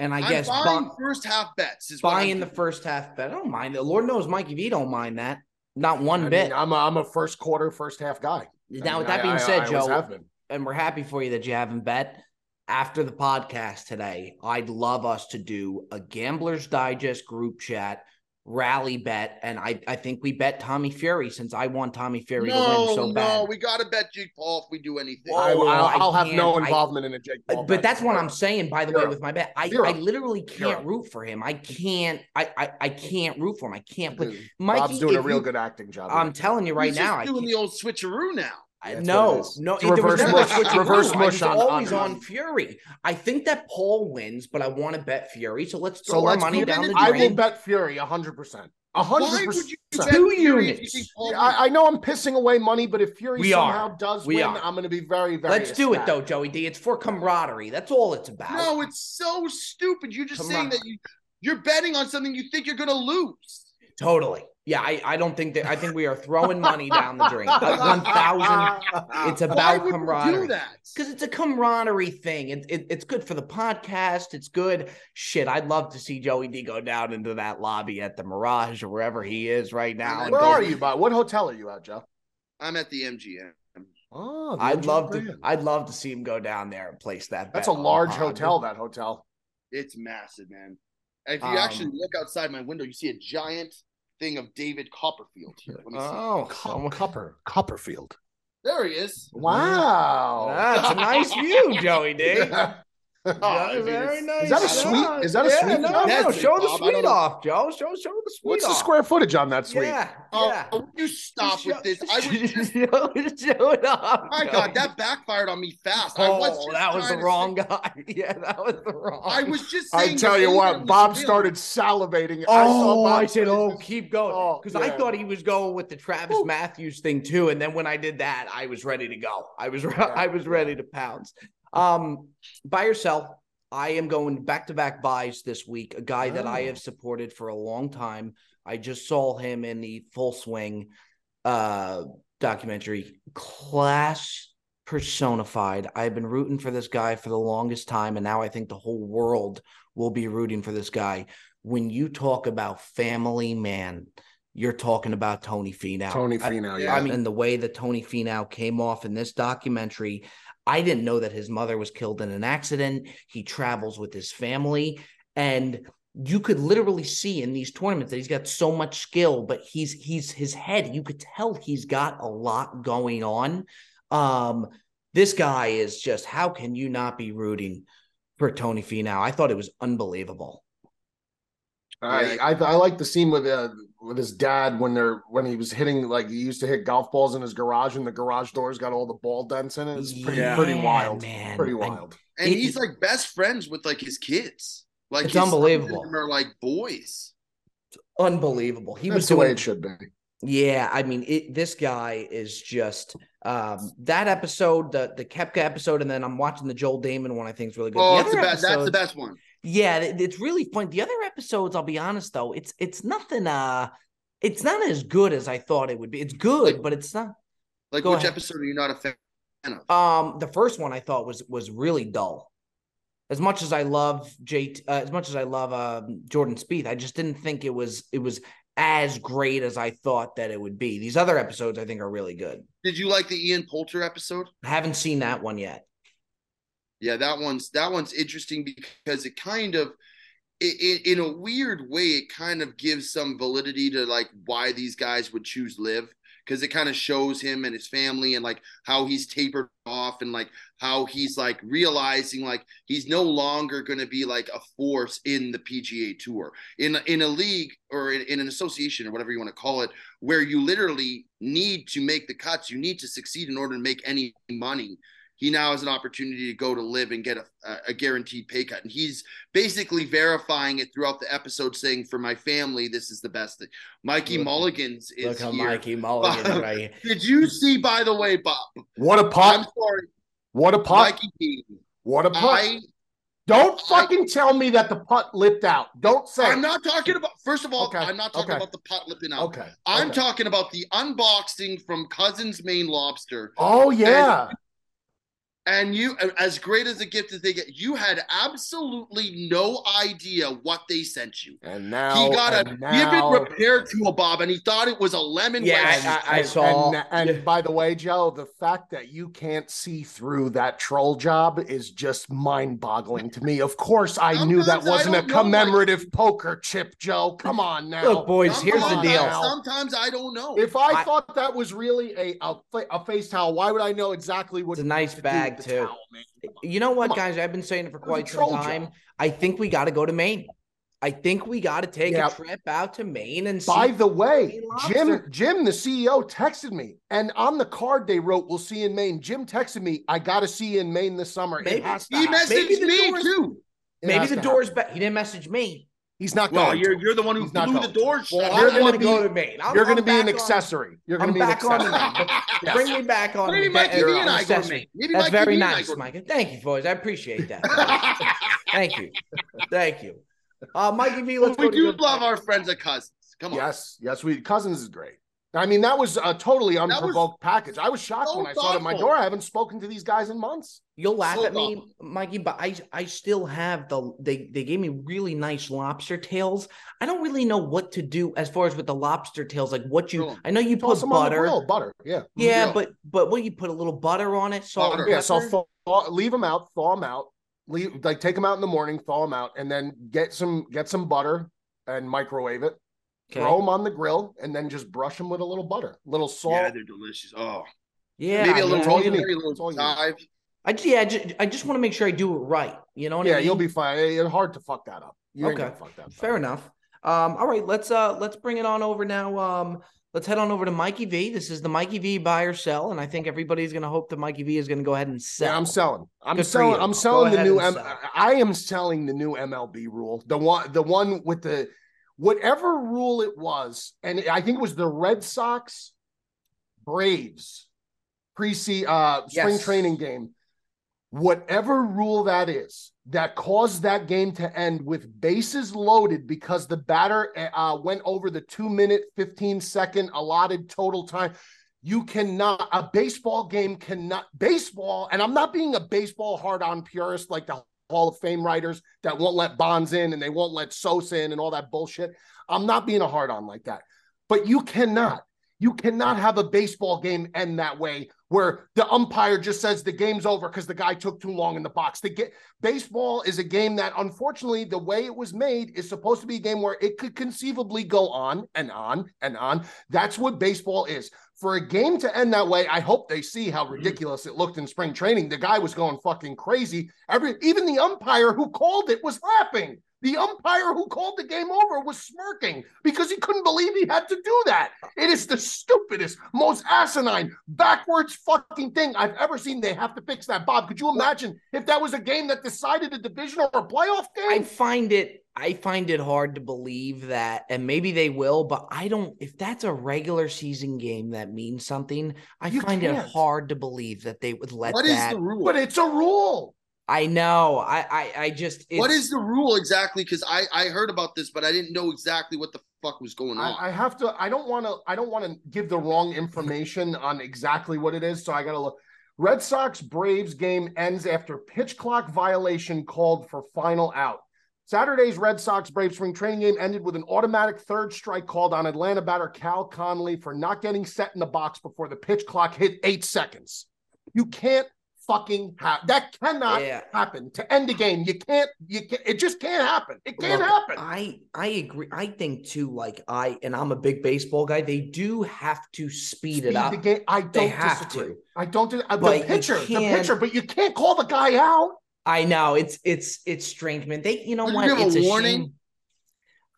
and I I'm guess buying bu- first half bets. Is what buying the first half bet. I don't mind it. Lord knows Mikey V don't mind that. Not one I bit. mean, I'm a, I'm a first quarter, first half guy. I now, mean, with that I- being I- said, I always Joe, and we're happy for you that you haven't bet. After the podcast today, I'd love us to do a Gamblers Digest group chat rally bet, and I I think we bet Tommy Fury since I want Tommy Fury to win so no, bad. No, we got to bet Jake Paul if we do anything. Whoa. I, Oh, I'll, I I'll have no can't- I- involvement in a Jake Paul. but bet. that's what I'm saying. By the way, with my bet, I, Zero. I literally can't Zero. root for him. I can't. I, I I can't root for him. I can't. But Dude, Mikey, Bob's doing a real you- good acting job. I'm telling you right He's now, just I doing can't, the old switcheroo now. I- That's no, no, It's a there was reverse never mush- a reverse I mush was on- always on- on, Fury. I think that Paul wins, but I want to bet Fury. So let's throw so our let's money down the I will bet Fury 100. percent Why 100. would you bet percent Two Fury you units. think Paul wins? I, I know I'm pissing away money, but if Fury We are. somehow does We win, are. I'm going to be very, very. Let's do it though. Joey D. It's for camaraderie. That's all it's about. No, it's so stupid. You're just Come saying on. that you you're betting on something you think you're going to lose. Totally. Yeah, I, I don't think that. I think we are throwing money down the drain. One thousand. It's Why about would you camaraderie. do that? Because it's a camaraderie thing. It, it, it's good for the podcast. It's good. Shit, I'd love to see Joey D go down into that lobby at the Mirage or wherever he is right now. Where go- are you, Bob? What hotel are you at, Joe? I'm at the MGM. Oh, the I'd MGM love to. Grand. I'd love to see him go down there and place that. That's bet a large pod. hotel. That hotel. It's massive, man. If you Um, actually look outside my window, you see a giant thing of David Copperfield here. Let me see. Oh, Cup, Copper, Copperfield. There he is. Wow. that's a nice view, Joey D. Oh, very it's- nice. Is that a Yeah, suite? Is that a yeah, suite? No, no, That's it, show the Bob. Suite off, Joe. Show, show the suite What's the square footage on that suite? Yeah, Oh, yeah. Oh, will you stop Show- with this? I was just, show, show it off. my Joey. God, that backfired on me fast. I was Oh, just that was the wrong say- guy. Yeah, that was the wrong. I was just I tell you what, Bob real. started salivating. Oh, I saw I, said, oh, his- keep going. Oh, Because I thought he was going with the Travis Woo. Matthews thing too. And then when I did that, I was ready to go. I was I was ready to pounce. Um, buy or sell. I am going back to back buys this week. A guy that I Oh. have supported for a long time. I just saw him in the full swing uh documentary. Class personified. I've been rooting for this guy for the longest time, and now I think the whole world will be rooting for this guy. When you talk about family man, you're talking about Tony Finau. Tony I- Finau. yeah. Yeah. I mean, and the way that Tony Finau came off in this documentary, I didn't know that his mother was killed in an accident. He travels with his family, and you could literally see in these tournaments that he's got so much skill, but he's he's his head. You could tell he's got a lot going on. Um, this guy is just how can you not be rooting for Tony Finau? I thought it was unbelievable. I, I I like the scene with uh, with his dad when they're when he was hitting like he used to hit golf balls in his garage and the garage doors got all the ball dents in it. It's pretty Yeah, pretty wild, man. pretty I- wild. and It- he's like best friends with like his kids. Like It's unbelievable. and him Are like boys. Unbelievable. He was That's the way doing it should be. Yeah, I mean, it, this guy is just um, that episode, the the Koepka episode, and then I'm watching the Joel Dahmen one. I think is really good. Oh, The it's the other best. That's the best one. Yeah, it's really fun. The other episodes, I'll be honest though, it's it's nothing. Uh, it's not as good as I thought it would be. It's good, Like- but it's not. Like Go which ahead. episode are you not a fan of? Um, the first one I thought was was really dull. As much as I love Jay, uh, as much as I love um, Jordan Spieth, I just didn't think it was it was as great as I thought that it would be. These other episodes, I think, are really good. Did you like the Ian Poulter episode? I haven't seen that one yet. Yeah, that one's that one's interesting because it kind of in, in a weird way it kind of gives some validity to like why these guys would choose LIV because it kind of shows him and his family and like how he's tapered off and like how he's like realizing like he's no longer going to be like a force in the PGA tour. In in a league or in, in an association or whatever you want to call it where you literally need to make the cuts you need to succeed in order to make any money he now has an opportunity to go to LIV and get a, a guaranteed pay cut. And he's basically verifying it throughout the episode, saying, For my family, this is the best thing. Mikey Look- Mulligan's is Look how here. Mikey Mulligan is right here. Did you see, by the way, Bob? What a pot! I'm sorry, What a putt! Mikey V. What a putt! I, Don't I- fucking tell me that the putt lipped out. Don't say. I'm not talking about, first of all, Okay, I'm not talking okay. about the pot lipping out. Okay. I'm okay. talking about the unboxing from Cousins Maine Lobster. Oh yeah. And you, as great as a gift as they get, you had absolutely no idea what they sent you. And now he got a and give it now- repair tool, Bob, and he thought it was a lemon Yeah, wedge. I- I and, saw- And, and by the way, Joe, the fact that you can't see through that troll job is just mind-boggling to me. Of course, I knew that wasn't a don't like- commemorative poker chip, Joe. Come on now. Look, boys, here's the deal. now. Sometimes I don't know. If I, I- thought that was really a, a a face towel, why would I know exactly what It's a nice bag, too. towel? You know what, Come on. guys? I've been saying it for That was a quite some time. job. I think we got to go to Maine. I think we got to take Yeah. a trip out to Maine and see. By the way, Jim. Jim, the CEO, texted me, and on the card they wrote, "We'll see you in Maine." Jim texted me, "I got to see you in Maine this summer." Maybe- it has to he messaged me doors- too. It maybe the doors back. He didn't message me. He's not Well, going. you're to. you're the one who He's blew the going door shut. Well, you're gonna be- go to Maine. I'm, You're going to be an back on- accessory. You're going to be an back on accessory. the Yes. Bring me back on. Maybe the- Mikey uh, and I go to. Maine. Maybe That's Mikey very V nice, go Mike. Thank you, boys. I appreciate that. Thank you. Thank you. Uh, Mikey V, let's we go to do love our friends at Cousins. Come on. Yes, yes. We Cousins is great. I mean, that was a totally was unprovoked package. I was shocked so when I saw it at my door. I haven't spoken to these guys in months. You'll laugh So at me. Mikey, but I I still have the they they gave me really nice lobster tails. I don't really know what to do as far as with the lobster tails, like what you. Grill 'em. I know you put them butter. grill, butter. Yeah, Yeah, Grill. but but what you put a little butter on it, salt, Butter. yeah. So thaw, thaw- leave them out, thaw them out, leave like take them out in the morning, thaw them out, and then get some get some butter and microwave it. Okay. Throw them on the grill, and then just brush them with a little butter, a little salt. Yeah, they're delicious. Oh, Yeah, maybe a little That's all you rosemary, a little you need. chive. I just, yeah, I just, I just want to make sure I do it right. You know what I yeah, mean? you'll be fine. It's hard to fuck that up. You ain't Okay. fuck that up. Fair enough. Um, all right, let's uh let's bring it on over now. Um, let's head on over to Mikey V. This is the Mikey V buy or sell, and I think everybody's gonna hope that Mikey V is gonna go ahead and sell. Yeah, I'm selling. I'm Good selling. I'm Go selling the new. and M- sell. I am selling the new MLB rule. The one, the one with the whatever rule it was, and I think it was the Red Sox, Braves, pre uh spring Yes. training game. Whatever rule that is that caused that game to end with bases loaded because the batter uh, went over the two minute, 15 second allotted total time. You cannot, a baseball game cannot, baseball, and I'm not being a baseball hard on purist like the Hall of Fame writers that won't let Bonds in and they won't let Sosa in and all that bullshit. I'm not being a hard on like that. But you cannot, you cannot have a baseball game end that way where the umpire just says the game's over because the guy took too long in the box. The get, baseball is a game that, unfortunately, the way it was made is supposed to be a game where it could conceivably go on and on and on. That's what baseball is. For a game to end that way, I hope they see how mhm. ridiculous it looked in spring training. The guy was going fucking crazy. Every even the umpire who called it was laughing. The umpire who called the game over was smirking because he couldn't believe he had to do that. It is the stupidest, most asinine, backwards fucking thing I've ever seen. They have to fix that. Bob, could you imagine if that was a game that decided a division or a playoff game? I find it I find it hard to believe that, and maybe they will, but I don't. If that's a regular season game that means something, I You find it can't. hard to believe that they would let What is that. the rule? but it's a rule. I know. I I, I just. what it's- is the rule exactly? Because I I heard about this, but I didn't know exactly what the fuck was going on. I, I have to. I don't want to. I don't want to give the wrong information on exactly what it is. So I got to look. Red Sox Braves game ends after pitch clock violation called for final out. Saturday's Red Sox Braves spring training game ended with an automatic third strike called on Atlanta batter Cal Conley for not getting set in the box before the pitch clock hit eight seconds. You can't fucking have that. Cannot Yeah. happen to end a game. You can't. You can't. It just can't happen. It can't Look, happen. I I agree. I think too. Like I and I'm a big baseball guy. They do have to speed, it up. the game. I don't They have disagree. to. I don't. Dis- But the pitcher, the pitcher, but you can't call the guy out. I know it's it's it's strange, man. They you know what? you it's a warning? shame.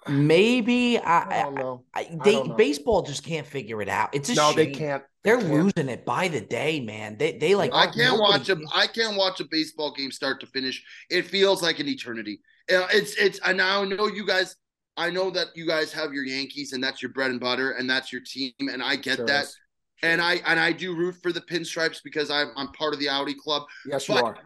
Maybe I, I I, don't know. I, I they don't know. baseball just can't figure it out. It's a No, shame. they can't. They're can't. losing it by the day, man. They they like I can't watch a can- I can't watch a baseball game start to finish. It feels like an eternity. Uh, It's it's and now I know you guys. I know that you guys have your Yankees and that's your bread and butter and that's your team and I get Sure that is. and I and I do root for the pinstripes because I'm I'm part of the Audi club. Yes, you are.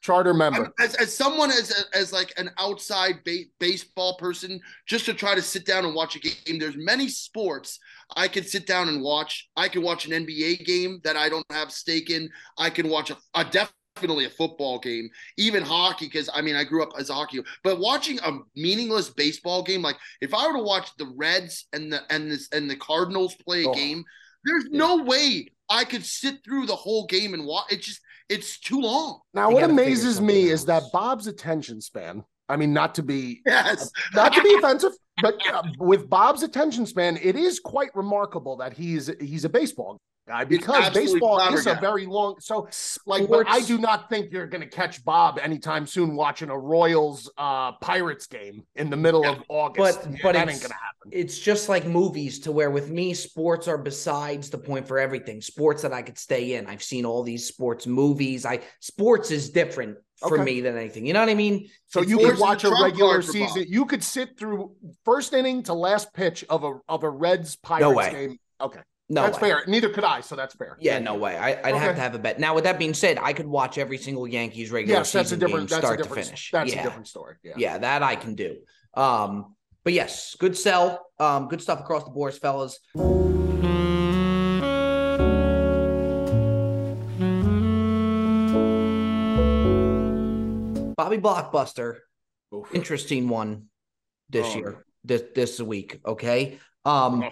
Charter member. As, as someone as as like an outside ba- baseball person, just to try to sit down and watch a game. There's many sports I can sit down and watch. I can watch an NBA game that I don't have stake in. I can watch a, a definitely a football game, even hockey. Because I mean, I grew up as a hockey. But watching a meaningless baseball game, like if I were to watch the Reds and the and this and the Cardinals play a Oh. game, there's no way I could sit through the whole game and watch. It just it's too long. Now, You what amazes something me is that Bob's attention span. I mean, not to be Yes. not to be offensive, but uh, with Bob's attention span, it is quite remarkable that he's he's a baseball guy because baseball is a very long. So, like, but I do not think you're going to catch Bob anytime soon watching a Royals uh Pirates game in the middle of August. But- but that it's- ain't going to happen. it's just like movies to where with me sports are besides the point for everything sports that i could stay in i've seen all these sports movies i sports is different for Okay. me than anything you know what i mean So It's- you could watch a regular card for Bob. season. You could sit through first inning to last pitch of a of a Reds Pirates way. game. Okay, no that's way. fair. Neither could I, so that's fair. yeah no way I, i'd have to have a bet now with that being said i could watch every single yankees regular Yes, that's a season different. game That's a start different. to finish That's yeah a different story. Yeah. yeah that i can do um but yes good sell um good stuff across the boards fellas blockbuster Oof. interesting one this Oh. year this this week okay um Oh.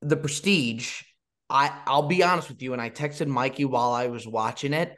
the prestige i i'll be honest with you and i texted mikey while i was watching it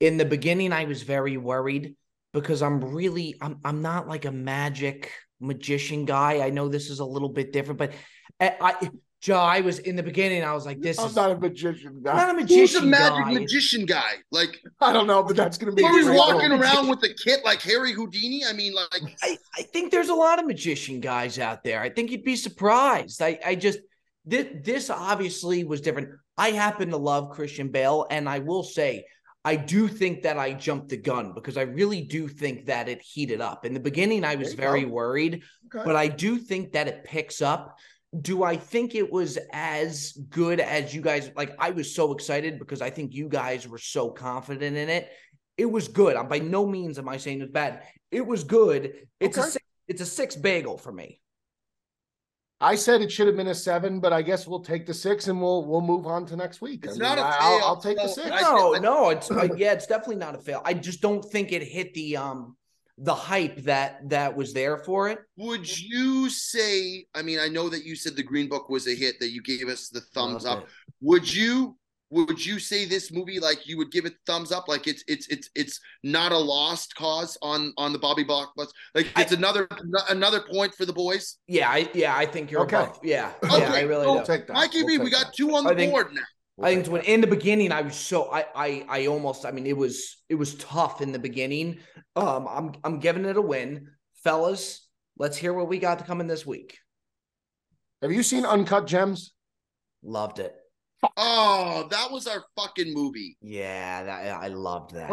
in the beginning i was very worried because i'm really i'm, I'm not like a magic magician guy i know this is a little bit different but i, I joe i was in the beginning i was like this I'm is not a magician I'm guy. not a Who's magician a magic guy. magician guy? Like I don't know, but that's going to be. a who's walking one. around with a kit like Harry Houdini? I mean, like I, I think there's a lot of magician guys out there. I think you'd be surprised. I, I just this, this obviously was different. I happen to love Christian Bale, and I will say I do think that I jumped the gun because I really do think that it heated up. In the beginning, I was very go. worried, Okay. but I do think that it picks up. Do I think it was as good as you guys like? I was so excited because I think you guys were so confident in it. It was good. I'm by no means am I saying it was bad. It was good. It's a six, it's a six bagel for me. I said it should have been a seven, but I guess we'll take the six and we'll we'll move on to next week. It's I not a I- I'll, fail, I'll take the six. No, no, it's uh, yeah, it's definitely not a fail. I just don't think it hit the um the hype that that was there for it. would you say? I mean, I know that you said the Green Book was a hit that you gave us the thumbs up. it. Would you? Would you say this movie like you would give it thumbs up? Like it's it's it's it's not a lost cause on on the Bobby Blockbuster. Like I- it's another another point for the boys. Yeah, I yeah, I think you're Okay. above. Yeah, Okay, yeah, I really so do. Take that. Mikey We'll V, we got that. two on I the think- board now. I think it's when in the beginning I was so I I I almost I mean it was it was tough in the beginning. Um I'm I'm giving it a win. fellas, let's hear what we got to come in this week. Have you seen Uncut Gems? Loved it. Oh, that was our fucking movie. Yeah, that, I loved that.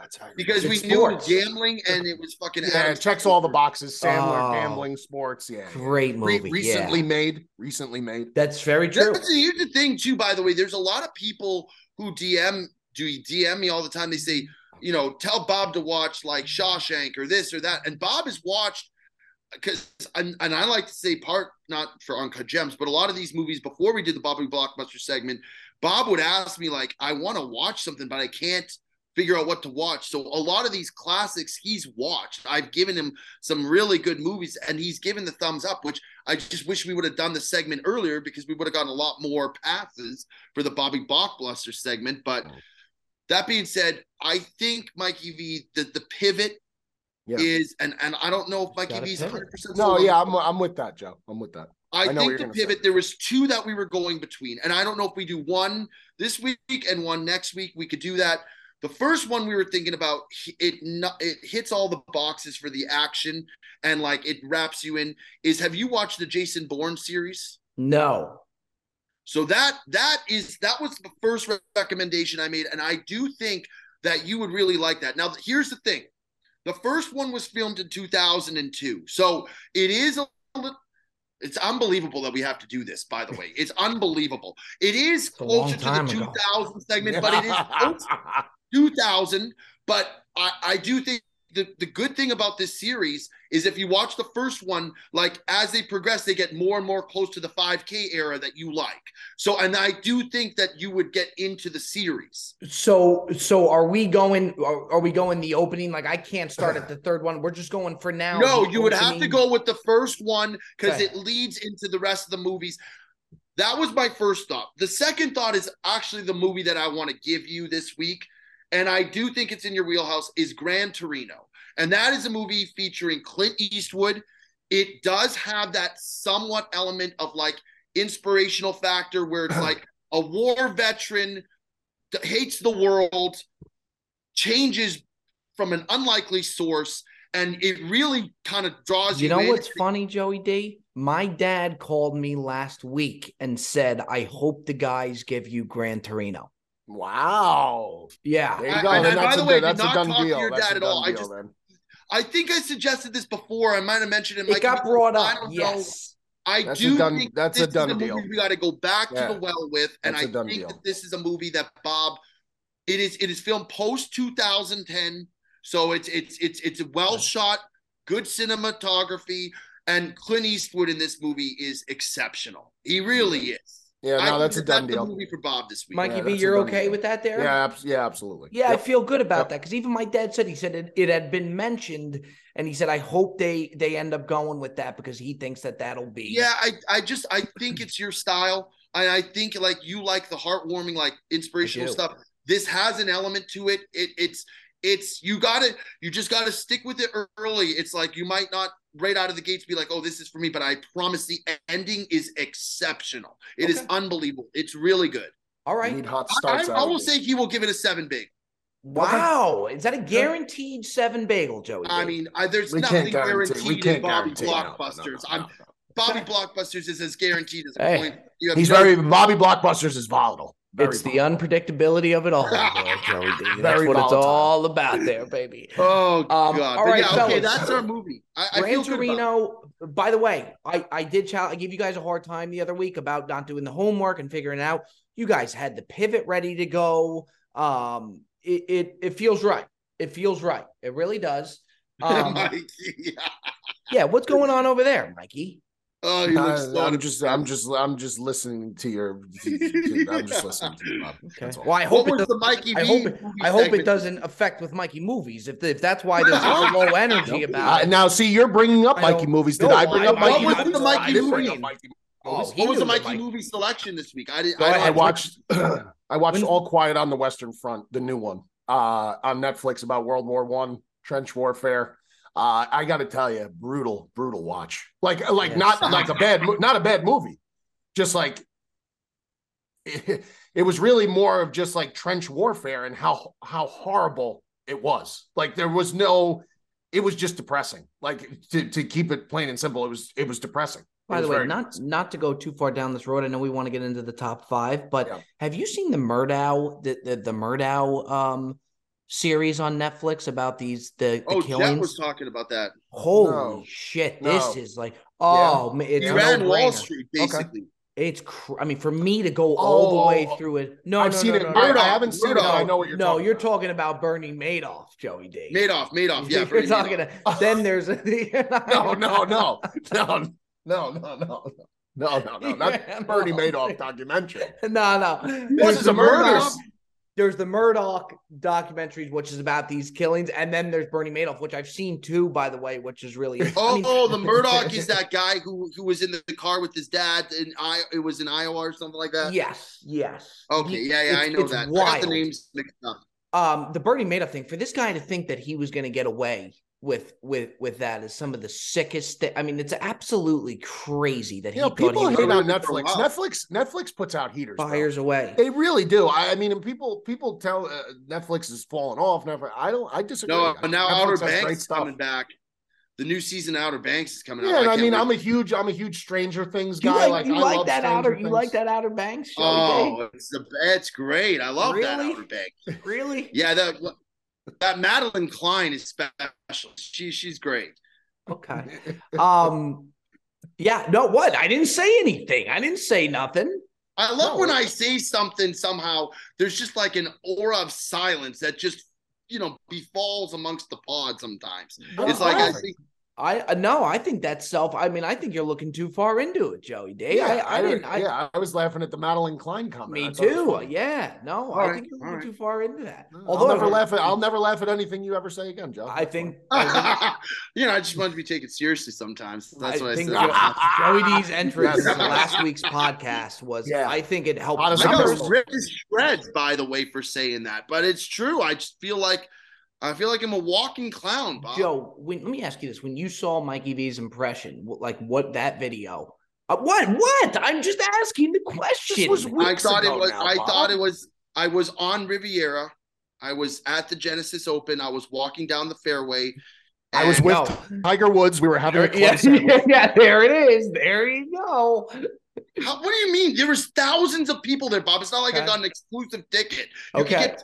That's how Because we It's knew it was gambling and it was fucking Yeah, Adam it checks all the boxes. Sandler, Oh. gambling, sports. Yeah. yeah. Great Re- movie. recently yeah. made. Recently made. That's very true. That's, here's the thing, too, by the way. There's a lot of people who DM do DM me all the time. They say, you know, tell Bob to watch like Shawshank or this or that. And Bob has watched because and, and I like to say part not for Uncut Gems, but a lot of these movies before we did the Bobby Blockbuster segment, Bob would ask me like, I want to watch something, but I can't figure out what to watch. So a lot of these classics he's watched. I've given him some really good movies and he's given the thumbs up, which I just wish we would have done the segment earlier because we would have gotten a lot more passes for the Bobby Blockbuster segment. But oh. that being said, I think Mikey V, the, the pivot Yeah. is, and and I don't know if Mikey Gotta V's 100 percent No, yeah, I'm, I'm with that, Joe. I'm with that. I, I think the gonna say. pivot. There was two that we were going between, and I don't know if we do one this week and one next week. We could do that. The first one we were thinking about it. no- It hits all the boxes for the action and like it wraps you in. Is have you watched the Jason Bourne series? No. So that that is that was the first recommendation I made, and I do think that you would really like that. Now, here's the thing: the first one was filmed in 2002, so it is a little. It's unbelievable that we have to do this. By the way, it's unbelievable. It is closer to the time ago. 2000 segment, but it is 2000. But I, I do think the, the good thing about this series is if you watch the first one, like as they progress, they get more and more close to the 5K era that you like. So, and I do think that you would get into the series. So so are we going are, are we going the opening? Like I can't start at the third one. We're just going for now. No, you would have to go with the first one because it leads into the rest of the movies. That was my first thought. The second thought is actually the movie that I want to give you this week. And I do think it's in your wheelhouse is Gran Torino. And that is a movie featuring Clint Eastwood. It does have that somewhat element of like inspirational factor where it's like a war veteran that hates the world, changes from an unlikely source, and it really kind of draws you, You know in. what's funny, Joey D? My dad called me last week and said, I hope the guys give you Gran Torino. Wow. Yeah. There you I- go. and then by that's the a, way, good- did that's a not done talk to deal. your That's dad a at all. done I deal just- then. I think I suggested this before. I might have mentioned it. It got Mikey, brought I up. don't know. Yes. I That's a do done- think that's this a done is a deal. movie we got to go back Yeah. to the well with, and That's I a done think deal. that this is a movie that Bob. It is. It is filmed post 2010, so it's it's it's it's a well shot, good cinematography, and Clint Eastwood in this movie is exceptional. He really is. Yeah, I no, think that's a that done the deal. movie for Bob this week. Mikey Yeah, V, you're okay deal. with that there? Yeah, abs- yeah, absolutely. Yeah, I feel good about Yep. that because even my dad said he said it, it had been mentioned, and he said I hope they they end up going with that because he thinks that that'll be Yeah, I, I just I think it's your style. And I think like you like the heartwarming, like inspirational stuff. This has an element to it. It it's it's you gotta you just gotta stick with it early. It's like you might not right out of the gates be like, oh, this is for me, but I promise the ending is exceptional. It is Okay. unbelievable. It's really good. All right. Need hot I, starts. I, out I of will say he will give it a seven big. Wow, is that a guaranteed seven bagel, Joey? I B? mean, I, there's we nothing can't guarantee. guaranteed We can't in Bobby guarantee. No, no, no, Blockbusters. no, I'm no, no. Bobby Blockbusters is as guaranteed as a Hey. point. You have He's no- very Bobby Blockbusters is volatile. Very it's the unpredictability of it all. That's Very what it's all about, there, baby. Oh Um, god! all right, yeah, okay, that's our movie. I, I Gran feel good about it. Torino. By the way, I I did challenge. I gave you guys a hard time the other week about not doing the homework and figuring out. You guys had the pivot ready to go. Um, it it, it feels right. It feels right. It really does. Um, yeah. yeah. What's going on over there, Mikey? Oh, you look so I, am just, I'm just, I'm just listening to your. To, to, I'm just listening to you. Bob. Okay. Well, I What hope it. was Does, the Mikey? I V hope it- I hope it doesn't affect with Mikey movies. If if that's why there's such a low energy Nope. about Uh, it. now, see, you're bringing up Mikey movies. Did No, I bring I- up I- Mikey What was movies? the Mikey I didn't bring movie? up Mikey Oh, movies. he What was the the Mikey Mikey- movie selection this week? I didn't. Go I, ahead, I watched. I watched When- All Quiet on the Western Front, the new one, uh, on Netflix about World War One, trench warfare. Uh, I got to tell you, brutal, brutal watch. Like, like Yeah, not like a bad, not a bad movie. Just like it, it was really more of just like trench warfare and how how horrible it was. Like there was no it was just depressing. Like to, to keep it plain and simple, it was it was depressing. By the way, not depressing. not to go too far down this road. I know we want to get into the top five, but Yeah. have you seen the Murdow the the, the Murdow um series on Netflix about these the, the oh, killings? Jeff was talking about that. Holy no. shit! No. This is like oh, yeah. it's he ran no Wall Street basically. Okay. It's, cr- I mean, for me to go oh, all the oh, way oh. through it. No, I've no, seen no, it. No, Murdaugh, I haven't seen it. I know what you're. No, talking you're about. talking about Bernie Madoff, Joey D. Madoff, Madoff. Yeah, you're talking. Madoff. To, then there's a, no, no, no, no, no, no, no. No, no, no, no. not yeah, Bernie Madoff documentary. No, no, this is a murder. There's the Murdaugh documentaries, which is about these killings, and then there's Bernie Madoff, which I've seen too, by the way, which is really. I Oh, mean- oh, the Murdaugh is that guy who who was in the car with his dad in I it was in Iowa or something like that. Yes, yes. Okay, He- yeah, yeah, I know that. I got the names mixed up. um the Bernie Madoff thing for this guy to think that he was going to get away with with with that is some of the sickest. Thi- I mean, it's absolutely crazy that he You know, people he was hate on do it for a Netflix. Netflix, Netflix puts out heaters. bro. fires away. They really do. I, I mean, and people people tell uh, Netflix is falling off. Never. I don't. I disagree. No, I now Netflix Outer Banks is coming back. The new season Outer Banks is coming out. Yeah, and I, mean, wait. I'm a huge, I'm a huge Stranger Things You guy. like, you I like love that Stranger outer? You like that Outer Banks? Joey Oh, it's the it's great. I love that Outer Banks. Really? Yeah, that that Madelyn Cline is special. She she's great. Okay. Um. Yeah. No. What? I didn't say anything. I didn't say nothing. I love No, when I say something somehow there's just like an aura of silence that just you know befalls amongst the pod sometimes. It's like I think I uh, no. I think that's self. I mean, I think you're looking too far into it, Joey D. Yeah, I, I didn't. I, yeah, I was laughing at the Madelyn Cline comment. Me I thought it was too. Yeah. No, All I right, think you're looking right. too far into that. No, Although I'll never laugh at. I'll never laugh at anything you ever say again, Joe. I think. fine. I you know, I just want to be taken seriously sometimes. That's I what I think said. Jo- Joey D's entrance Yes. in last week's podcast was. Yeah. I think it helped. Honest I got numbers. ripped to shreds, by the way, for saying that, but it's true. I just feel like I feel like I'm a walking clown, Bob. Joe, when, let me ask you this: When you saw Mikey V's impression, what, like what that video? Uh, what? What? I'm just asking the question. was I weeks thought it was. now, I Bob. thought it was. I was on Riviera. I was at the Genesis Open. I was walking down the fairway. I was with No. Tiger Woods. We were having a yeah, club yeah, there it is. There you go. How, what do you mean? There was thousands of people there, Bob. It's not like I got an exclusive ticket. You Okay.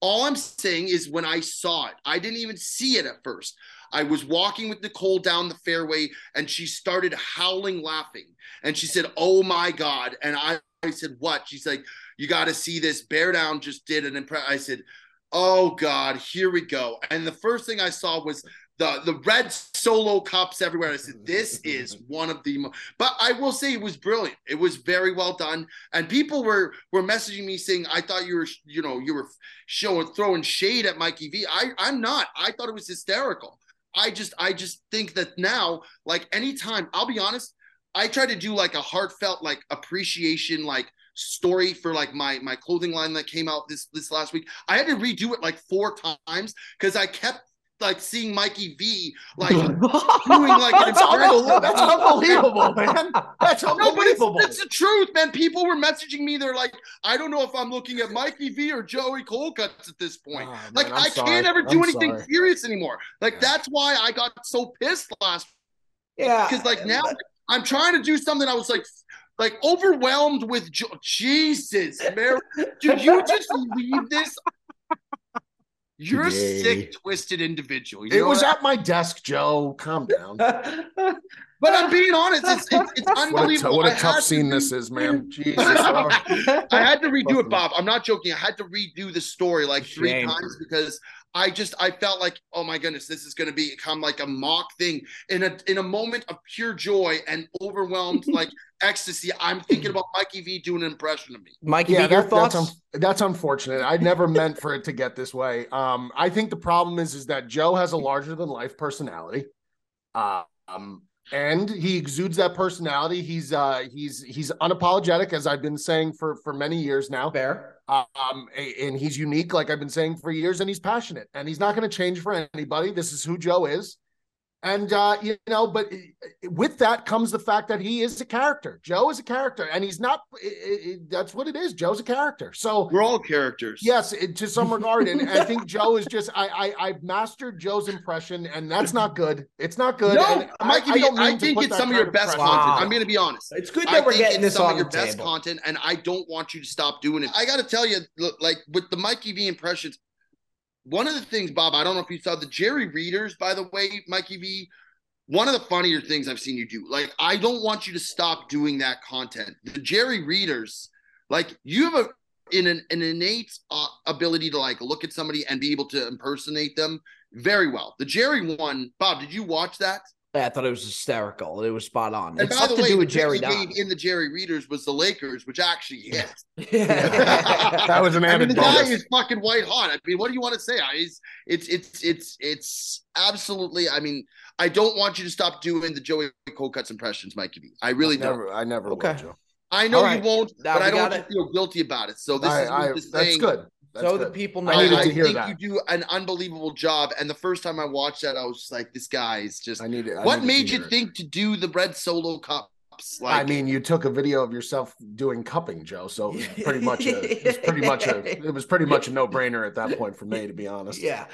All I'm saying is when I saw it, I didn't even see it at first. I was walking with Nicole down the fairway and she started howling laughing. And she said, Oh my God. And I, I said, What? She's like, You got to see this. Beardown just did an impress. I said, Oh God, here we go. And the first thing I saw was the the red solo cups everywhere. I said, This is one of the. But I will say it was brilliant. It was very well done. And people were were messaging me saying, "I thought you were, you know, you were showing throwing shade at Mikey V." I I'm not. I thought it was hysterical. I just I just think that now, like anytime, I'll be honest. I try to do like a heartfelt like appreciation like story for like my my clothing line that came out this this last week. I had to redo it like four times because I kept like seeing Mikey V like doing like an That's, unbelievable. That's unbelievable, man. That's No, but it's, unbelievable. it's the truth, man. People were messaging me. They're like, I don't know if I'm looking at Mikey V or Joey Cold Cuts at this point. Oh, man, like, I'm I sorry. can't ever do I'm anything sorry. serious anymore. Like, Yeah. that's why I got so pissed last yeah, because, like, now I'm trying to do something. I was like, like overwhelmed with jo- Jesus, Mary. Did you just leave this. You're a sick, twisted individual. You It was that? at my desk, Joe. Calm down. but I'm being honest. It's, it's, it's What a, t- unbelievable. what I a tough had to scene this is, man. Jesus. oh. I had to redo it, Bob. I'm not joking. I had to redo the story like three Shame. times because I just I felt like, oh my goodness, this is going to become like a mock thing in a in a moment of pure joy and overwhelmed like ecstasy. I'm thinking about Mikey V doing an impression of me. Mikey, yeah, V, your that- thoughts? that's un- that's unfortunate. I never meant for it to get this way. Um, I think the problem is is that Joe has a larger than life personality, um, and he exudes that personality. He's uh, he's he's unapologetic, as I've been saying for for many years now. Fair. Um, and he's unique, like I've been saying for years, and he's passionate, and he's not going to change for anybody. This is who Joe is. And uh, you know, but with that comes the fact that he is a character. Joe is a character, and he's not. It, it, that's what it is. Joe's a character. So we're all characters. Yes, to some regard, and I think Joe is just. I, I I've mastered Joe's impression, and that's not good. It's not good. No, Mikey, I, I, I think it's some of your best content. Wow. I'm going to be honest. It's good that we're getting this some on of your best content, and I don't want you to stop doing it. I got to tell you, like with the Mikey V impressions, one of the things, Bob, I don't know if you saw the Jerry Readers, by the way, Mikey V one of the funnier things I've seen you do. Like, I don't want you to stop doing that content. The Jerry readers, like, you have a in an, an innate uh, ability to like look at somebody and be able to impersonate them very well. The Jerry one, Bob, did you watch that? Yeah, I thought it was hysterical. It was spot on. And it's by the to way, do with Jerry in the Jerry Readers was the Lakers, which actually hit. yeah. that was an I mean, the guy is fucking white hot. I mean, what do you want to say? It's it's it's it's it's absolutely. I mean, I don't want you to stop doing the Joey Cold Cuts impressions, Mikey. I really I don't. Never, I never okay. will, Joe. I know right. you won't, now but I don't want to feel guilty about it. So this I, is I, that's good. That's so good. the people know. I, I think that. you do an unbelievable job. And the first time I watched that, I was just like, "This guy is just." I need it. what made you it. think to do the bread Solo Cups? Like, I mean, you took a video of yourself doing cupping, Joe. So it was pretty much a, it was pretty much a, it was pretty much a no brainer at that point for me, to be honest. Yeah.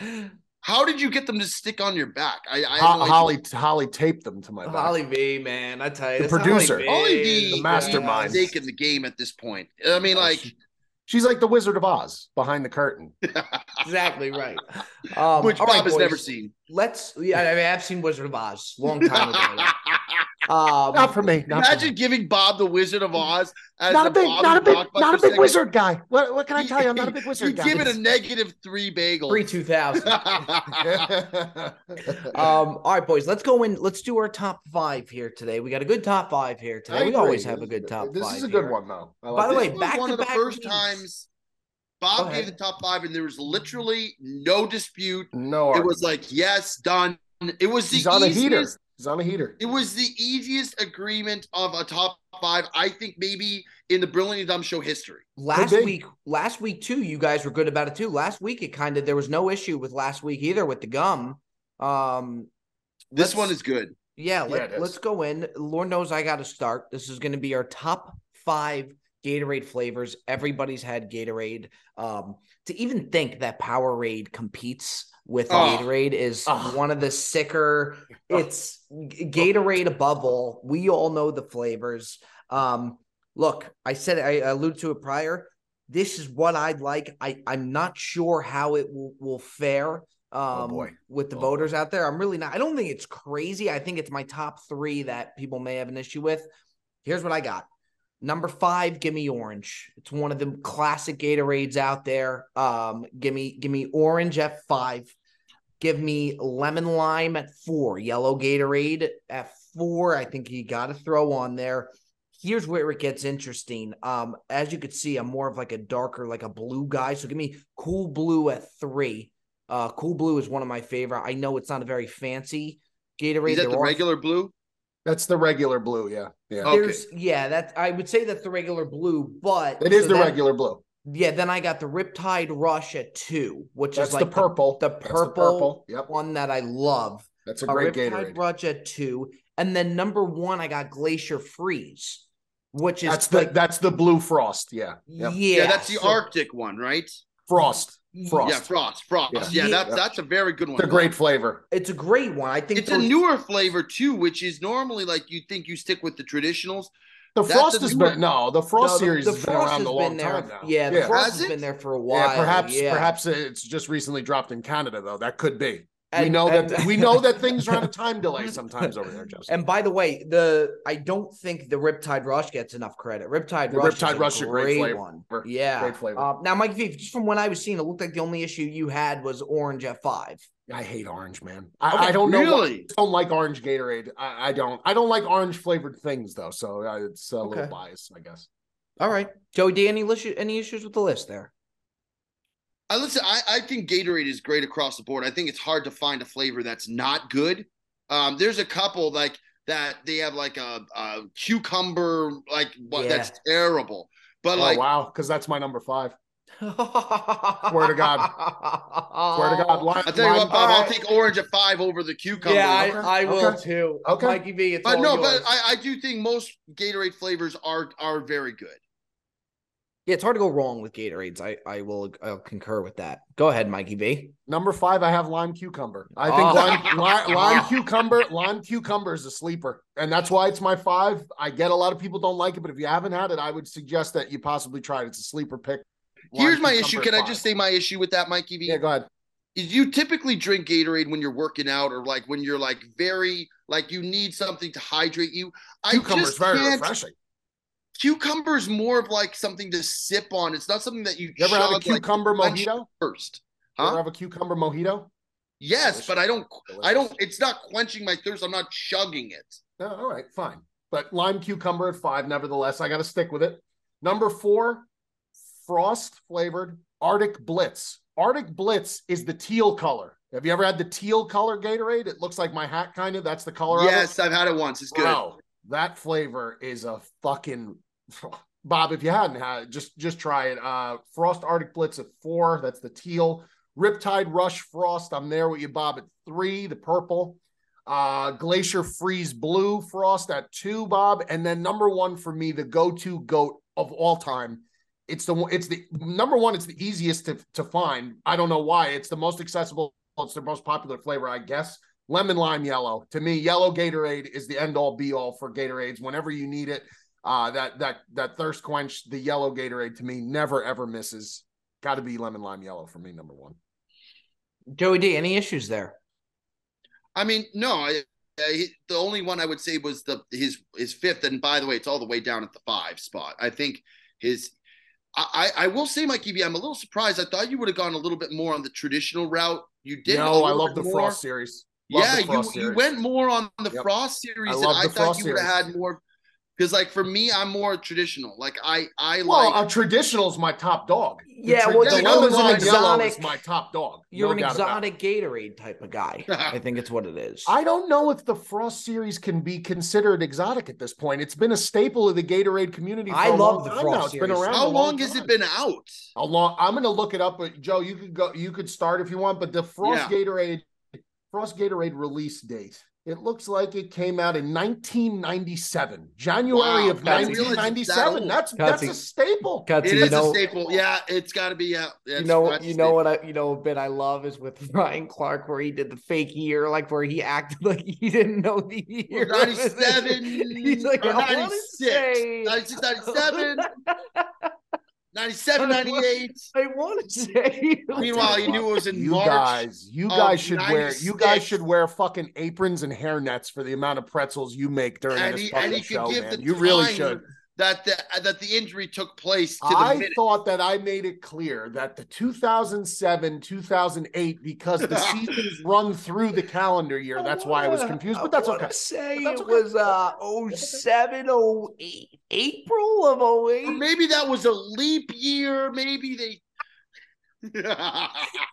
How did you get them to stick on your back? I, I Ho- Holly Holly taped them to my back. Holly V, man, I tell you, the producer, Holly V, the mastermind, stake in the game at this point. I mean, like She's like the Wizard of Oz behind the curtain. exactly right. Um, Which Bob right, has boys, never seen. Let's. Yeah, I mean, I've seen Wizard of Oz long time ago. Um, not for me. Not imagine for me. giving Bob the Wizard of Oz as not a big, not a big, not a big wizard guy. What, what can I tell you? I'm not a big wizard you guy. Give it a negative three bagel. Three two thousand. um. All right, boys. Let's go in. Let's do our top five here today. We got a good top five here today. we always have a good top. This five is a good here. one though. Like By the way, back one to of the first weeks. times. Bob gave the top five, and there was literally no dispute. No, it was like yes, done. It was the He's on easiest, a heater. He's on a heater. It was the easiest agreement of a top five, I think, maybe in the Brilliant Dumb Show history. Last week, last week too, you guys were good about it too. Last week, it kind of there was no issue with last week either with the gum. Um, this one is good. Yeah, let, yeah let's go in. Lord knows I got to start. This is going to be our top five Gatorade flavors. Everybody's had Gatorade. Um, to even think that Powerade competes with oh. Gatorade is oh. one of the sicker. It's Gatorade above all. We all know the flavors. Um, look, I said I alluded to it prior. This is what I'd like. I I'm not sure how it will, will fare. Oh, um, oh with the oh voters boy. out there. I'm really not. I don't think it's crazy. I think it's my top three that people may have an issue with. Here's what I got. Number five, give me orange. It's one of the classic Gatorades out there. Um, give me give me orange at five. Give me lemon lime at four. Yellow Gatorade at four. I think you got to throw on there. Here's where it gets interesting. Um, as you could see, I'm more of like a darker, like a blue guy. So give me cool blue at three. Uh, cool blue is one of my favorite. I know it's not a very fancy Gatorade. Is that the regular blue? That's the regular blue, yeah. Yeah. There's okay. yeah, that I would say that's the regular blue, but it is so the then, regular blue. Yeah, then I got the Riptide Rush at two, which that's is like the purple. The, the purple, the purple. Yep. one that I love. That's a great a Riptide Rush at two. And then number one, I got Glacier Freeze, which is that's the like, that's the blue frost. Yeah. Yep. Yeah. Yeah, that's the so, Arctic one, right? Frost. Frost. Yeah, frost, frost. Yeah, yeah, yeah that's that's a very good one. It's a great flavor. It's a great one. I think it's those... a newer flavor too, which is normally like you think you stick with the traditionals. The that's frost has newer... been no, the frost no, the, series the has been around a long there, time now. Yeah, the yeah. frost has, has been there for a while. Yeah, perhaps yeah. perhaps it's just recently dropped in Canada though. That could be. And, we know and, that we know that things are on a time delay sometimes over there, Joseph. And by the way, the I don't think the Riptide Rush gets enough credit. Riptide the Rush, Riptide is Rush, a great, great one. Yeah, great flavor. Uh, now, Mike V, just from what I was seeing, it looked like the only issue you had was orange at five. I hate orange, man. I, okay, I don't know. Really? I don't like orange Gatorade. I, I, don't. I don't like orange flavored things though, so uh, it's a okay. little biased, I guess. All right, Joey D. Any any issues with the list there? I listen. I, I think Gatorade is great across the board. I think it's hard to find a flavor that's not good. Um, there's a couple like that. They have like a, a cucumber, like what? Yeah. That's terrible. But oh, like, wow, because that's my number five. Swear to God. Swear to God. Lime, I'll tell you what, lime- Bob. I'll take orange at five over the cucumber. yeah, I, Okay, I will okay, too. okay. Mikey V, it's but all no, yours. but I, I do think most Gatorade flavors are are very good. Yeah, it's hard to go wrong with Gatorades. I, I will I'll concur with that. Go ahead, Mikey V. Number five, I have lime cucumber. I think Oh. lime, lime, lime cucumber, lime cucumber is a sleeper, and that's why it's my five. I get a lot of people don't like it, but if you haven't had it, I would suggest that you possibly try it. It's a sleeper pick. Lime Here's my issue. at Can I just say my issue with that, Mikey V? Yeah, go ahead. is you typically drink Gatorade when you're working out or like when you're like very like you need something to hydrate you. I Cucumber is just very can't. refreshing. Cucumber is more of like something to sip on. It's not something that you, You ever have a chug, like, cucumber mojito? first. You ever Huh? have a cucumber mojito? Yes, but I don't. I don't. It's not quenching my thirst. I'm not chugging it. No, all right, fine. But lime cucumber at five, nevertheless, I got to stick with it. Number four, frost flavored Arctic Blitz. Arctic Blitz is the teal color. Have you ever had the teal color Gatorade? It looks like my hat, kind of. That's the color. of it. Yes, I've had it once. It's good. Bro, that flavor is a fucking Bob. If you hadn't had just just try it. Uh, Frost Arctic Blitz at four. That's the teal. Riptide Rush Frost. I'm there with you, Bob. At three, the purple. Uh, Glacier Freeze Blue Frost at two, Bob. And then number one for me, the go-to goat of all time. It's the one, it's the number one. It's the easiest to to find. I don't know why. It's the most accessible. It's the most popular flavor, I guess lemon lime yellow. To me, yellow Gatorade is the end all be all for Gatorades. Whenever you need it, uh, that that that thirst quench, the yellow Gatorade to me never ever misses. Got to be lemon lime yellow for me, number one. Joey D, any issues there? I mean, no. I, I the only one I would say was the his his fifth. And by the way, it's all the way down at the five spot. I think his. I, I I will say, Mikey V, I'm a little surprised. I thought you would have gone a little bit more on the traditional route. You did. no, I love the more. Frost series. Love yeah, you, Frost you went more on the Yep. Frost series. I and I thought Frost you would have had more because, like, for me, I'm more traditional. Like, I I Well, like a traditional is my top dog. Yeah, tra- well, the you know, lemon it's an lime yellow is exotic- my top dog. You're no an doubt about it. exotic Gatorade type of guy. I think it's what it is. I don't know if the Frost series can be considered exotic at this point. It's been a staple of the Gatorade community. For I a love long the time Frost now. It's been around. how a long has time. it been out? A long. I'm going to look it up, but Joe, you could go. You could start if you want. But the Frost Gatorade, Frost Gatorade release date. It looks like it came out in 1997, January Wow, of I didn't realize it's that 1997. That's Cutsy. that's a staple. Cutsy, It you know, a staple. Yeah, it's got to be. Yeah, you know, you know what I, you know, a bit I love is with Ryan Clark where he did the fake year, like where he acted like he didn't know the year. Well, 97, He's like, or I wanna 96, 96, 97, 97, 98. I want to say. Meanwhile, you knew it was in you March guys, you guys should wear you guys should wear fucking aprons and hairnets for the amount of pretzels you make during And this he, fucking and show, man. the You really should. That the that the injury took place to the I minute. thought that I made it clear that the 2007, 2008, because the seasons run through the calendar year. That's why I was confused, but that's I okay. wanna Say that's it okay. was uh 07, 08, April of Or 08. maybe that was a leap year. Maybe they.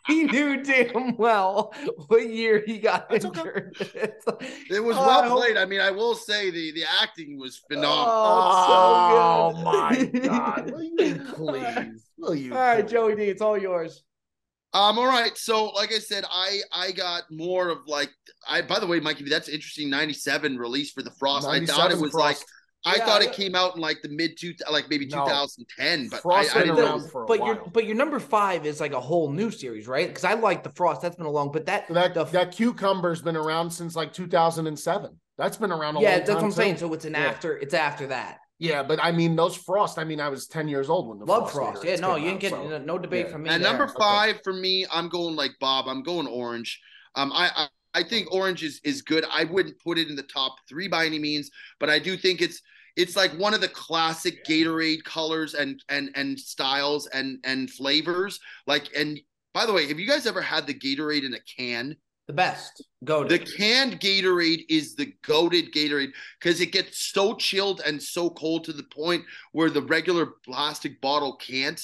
He knew damn well what year he got That's injured. It's like- It was Oh, well played. I mean, I will say the the acting was phenomenal. Oh, Oh, so my god! Will you please? Will you? All right, please? Joey D, it's all yours. Um, all right. So, like I said, I I got more of like I. By the way, Mikey, that's interesting. Ninety seven release for the Frost. I thought it was Frost. like I Yeah, thought it came out in like the mid two, like maybe No. 2010. But Frost I, I didn't around know. for a but while. your but your number five is like a whole new series, right? Because I like the Frost. That's been a long, but that that the, that cucumber's been around since like 2007. That's been around a yeah, long that's what I'm too. saying. So it's an Yeah. after. It's after that. Yeah, but I mean those frost. I mean, I was 10 years old when the Love frost. Frost. Yeah, no, you out, didn't get so- no, no debate yeah. from me. And there. number Okay. five for me, I'm going like Bob. I'm going orange. Um, I, I think orange is is good. I wouldn't put it in the top three by any means, but I do think it's it's like one of the classic Gatorade colors and and and styles and and flavors. Like, and by the way, have you guys ever had the Gatorade in a can? the best. Go to The canned Gatorade is the goaded Gatorade because it gets so chilled and so cold to the point where the regular plastic bottle can't.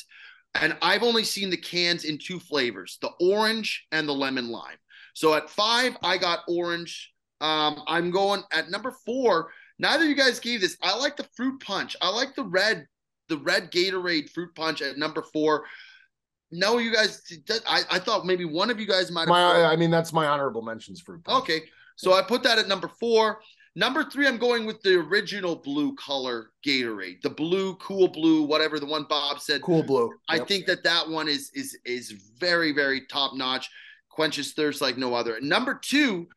And I've only seen the cans in two flavors the orange and the lemon lime. So at five, I got orange. Um, I'm going at number four. Neither of you guys gave this. I like the fruit punch. I like the red, the red Gatorade fruit punch at number four. No, you guys. I, I thought maybe one of you guys might have. My, I mean, that's my honorable mentions fruit punch. Okay, so I put that at number four. Number three, I'm going with the original blue color Gatorade, the blue, cool blue, whatever the one Bob said. Cool blue. I Yep. think that that one is is is very very top notch, quenches thirst like no other. Number two,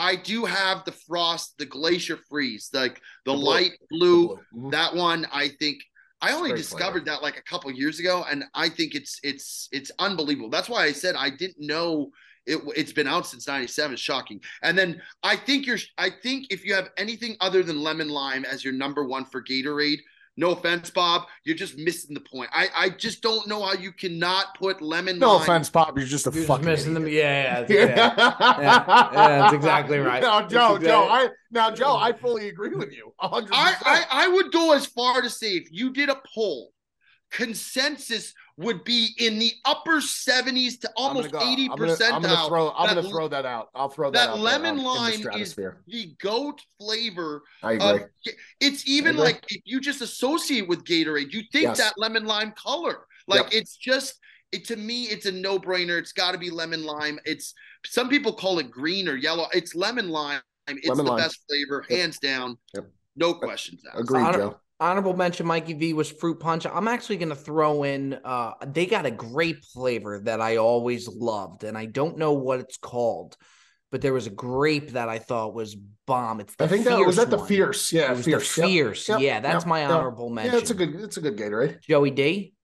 I do have the frost, the glacier freeze, like the, The blue. light The blue. blue. Mhm. That one, I think. I only discovered that like a couple years ago, and I think it's it's it's unbelievable. That's why I said I didn't know it, it's been out since '97. It's shocking. And then I think you're. I think if you have anything other than lemon lime as your number one for Gatorade, no offense, Bob, you're just missing the point. I I just don't know how you cannot put lemon. No lime. offense, Bob. You're just a You're just fucking missing them. idiot. Yeah, yeah, yeah. yeah. yeah, that's exactly right. No, That's Joe, exactly- Joe, I now Joe, I fully agree with you. a hundred I. I I would go as far to say if you did a poll, consensus would be in the upper 70s to almost go- 80 I'm gonna- I'm gonna percentile. throw. I'm That gonna throw that out. I'll throw that. that out there, lemon in the lime is the goat flavor I agree. of it's even agree. like if you just associate with Gatorade, you think Yes. that lemon lime color. Like Yep. it's just it to me, it's a no-brainer. It's got to be lemon lime. It's some people call it green or yellow. It's lemon lime. It's Lemon the lime. best flavor, Yep. hands down. Yep. No questions asked. Agreed, Joe. Honorable mention, Mikey V was fruit punch. I'm actually going to throw in. Uh, they got a grape flavor that I always loved, and I don't know what it's called, but there was a grape that I thought was bomb. It's the I think that was that the fierce. Yeah, fierce. the fierce. Yep. Yeah, that's Yep. my Yep. honorable mention. Yeah, it's a good. It's a good Gatorade. Joey D.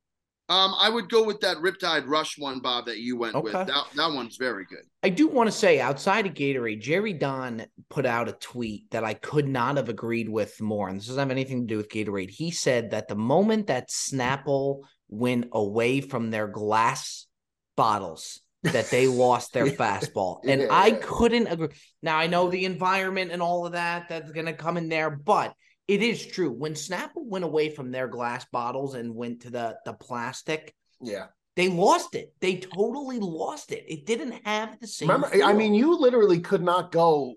Um, I would go with that Riptide Rush one, Bob, that you went with. That that one's very good. I do want to say, outside of Gatorade, Jerry Don put out a tweet that I could not have agreed with more. And this doesn't have anything to do with Gatorade. He said that the moment that Snapple went away from their glass bottles, that they lost their fastball. And Yeah. I couldn't agree. Now, I know the environment and all of that that's going to come in there, but it is true. When Snapple went away from their glass bottles and went to the, the plastic, Yeah. they lost it. They totally lost it. It didn't have the same. Remember, I mean, you literally could not go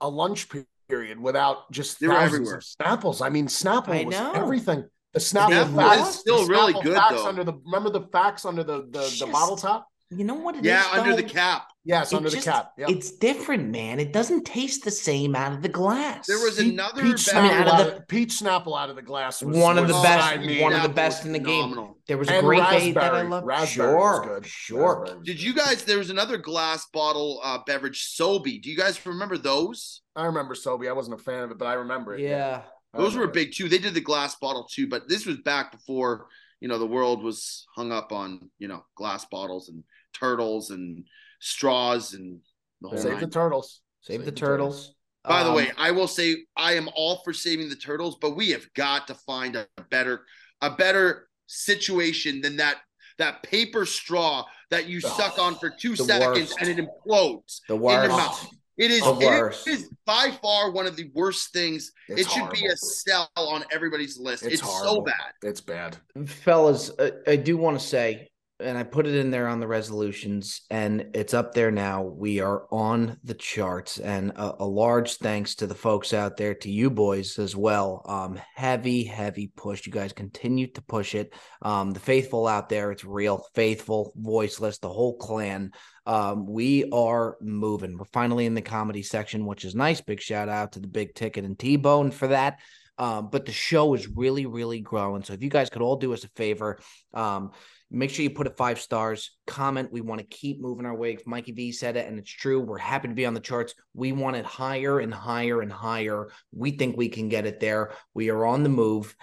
a lunch period without just They were thousands everywhere. of Snapples. I mean, Snapple I was know. everything. The Snapple Snapple is still the really Snapple good, facts though. Under the remember the facts under the the, the bottle top. You know what it is. Yeah, under the cap. Yes, It under just- the cap. Yep. It's different, man. It doesn't taste the same out of the glass. There was Pe- another peach bad- I mean, Snapple out out of of, peach Snapple out of the glass. Was, One of the was- best- I mean, one of the best in the game. there was a great day that I raspberry. love. Raspberry Sure, good. sure. Raspberry Did you guys? There was another glass bottle uh, beverage, Sobe. Do you guys remember those? I remember Sobe. I wasn't a fan of it, but I remember it. Yeah. I Those were remember it. big too. They did the glass bottle too, but this was back before you know the world was hung up on you know glass bottles and turtles and straws and the whole Save nine. the turtles. Save the turtles. By the Um, way, I will say I am all for saving the turtles, but we have got to find a better a better situation than that that paper straw that you Oh, suck on for two seconds worst. and it implodes the in worst. your mouth. It is, The it worst. by far one of the worst things. It's it should be a sell on everybody's list. It's It's, so bad. It's bad. fellas I, I do want to say and i put it in there on the resolutions and it's up there now. We are on the charts and a, a large thanks to the folks out there to you boys as well. Um heavy heavy push. You guys continue to push it. Um the faithful out there it's real. Faithful voiceless the whole clan. Um we are moving. We're finally in the comedy section which is nice. Big shout out to the big ticket and t-bone for that. Um, but the show is really, really growing. So if you guys could all do us a favor, um, make sure you put it five stars, comment. We want to keep moving our way. Mikey V said it, and it's true. We're happy to be on the charts. We want it higher and higher and higher. We think we can get it there. We are on the move.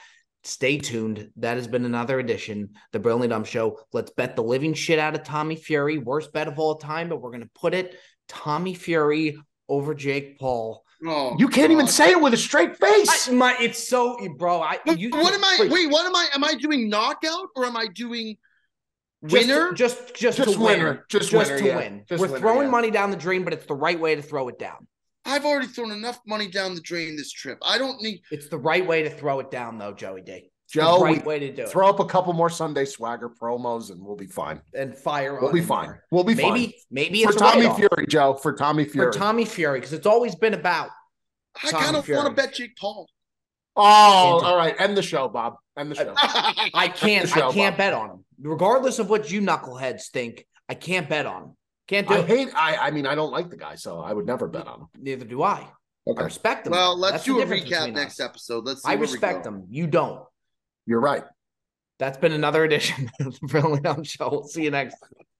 Stay tuned. That has been another edition, the Brilliant Dumb Show. Let's bet the living shit out of Tommy Fury. Worst bet of all time, but we're gonna put it Tommy Fury over Jake Paul. Oh, You can't even say it with a straight face. I, my, it's so, bro. I you, what am I? wait, Wait, what am I? Am I doing knockout or am I doing just, winner? Just, just, Just to win. Just Just winner, to yeah. win. Just We're winner, throwing yeah. money down the drain, but it's the right way to throw it down. I've already thrown enough money down the drain this trip. I don't need. It's the right way to throw it down, though, Joey D. It's Joe, the right way to do it. Throw up a couple more Sunday swagger promos and we'll be fine. and fire. We'll on be fine. more. We'll be fine. Maybe, maybe For it's a Tommy write-off. Fury, Joe. For Tommy Fury. For Tommy Fury, because it's always been about I kind of want to bet Jake Paul. Oh, Into- all right. End the show, Bob. End the show. I can't. Show, I can't Bob. bet on him, regardless of what you knuckleheads think. I can't bet on him. Can't do I it. hate. I. I mean, I don't like the guy, so I would never bet on him. Neither do I. I respect him. well, let's That's do a recap next us. episode. Let's see I respect go. them. You don't. you're right. That's been another edition of the Brilliant Show. We'll see you next.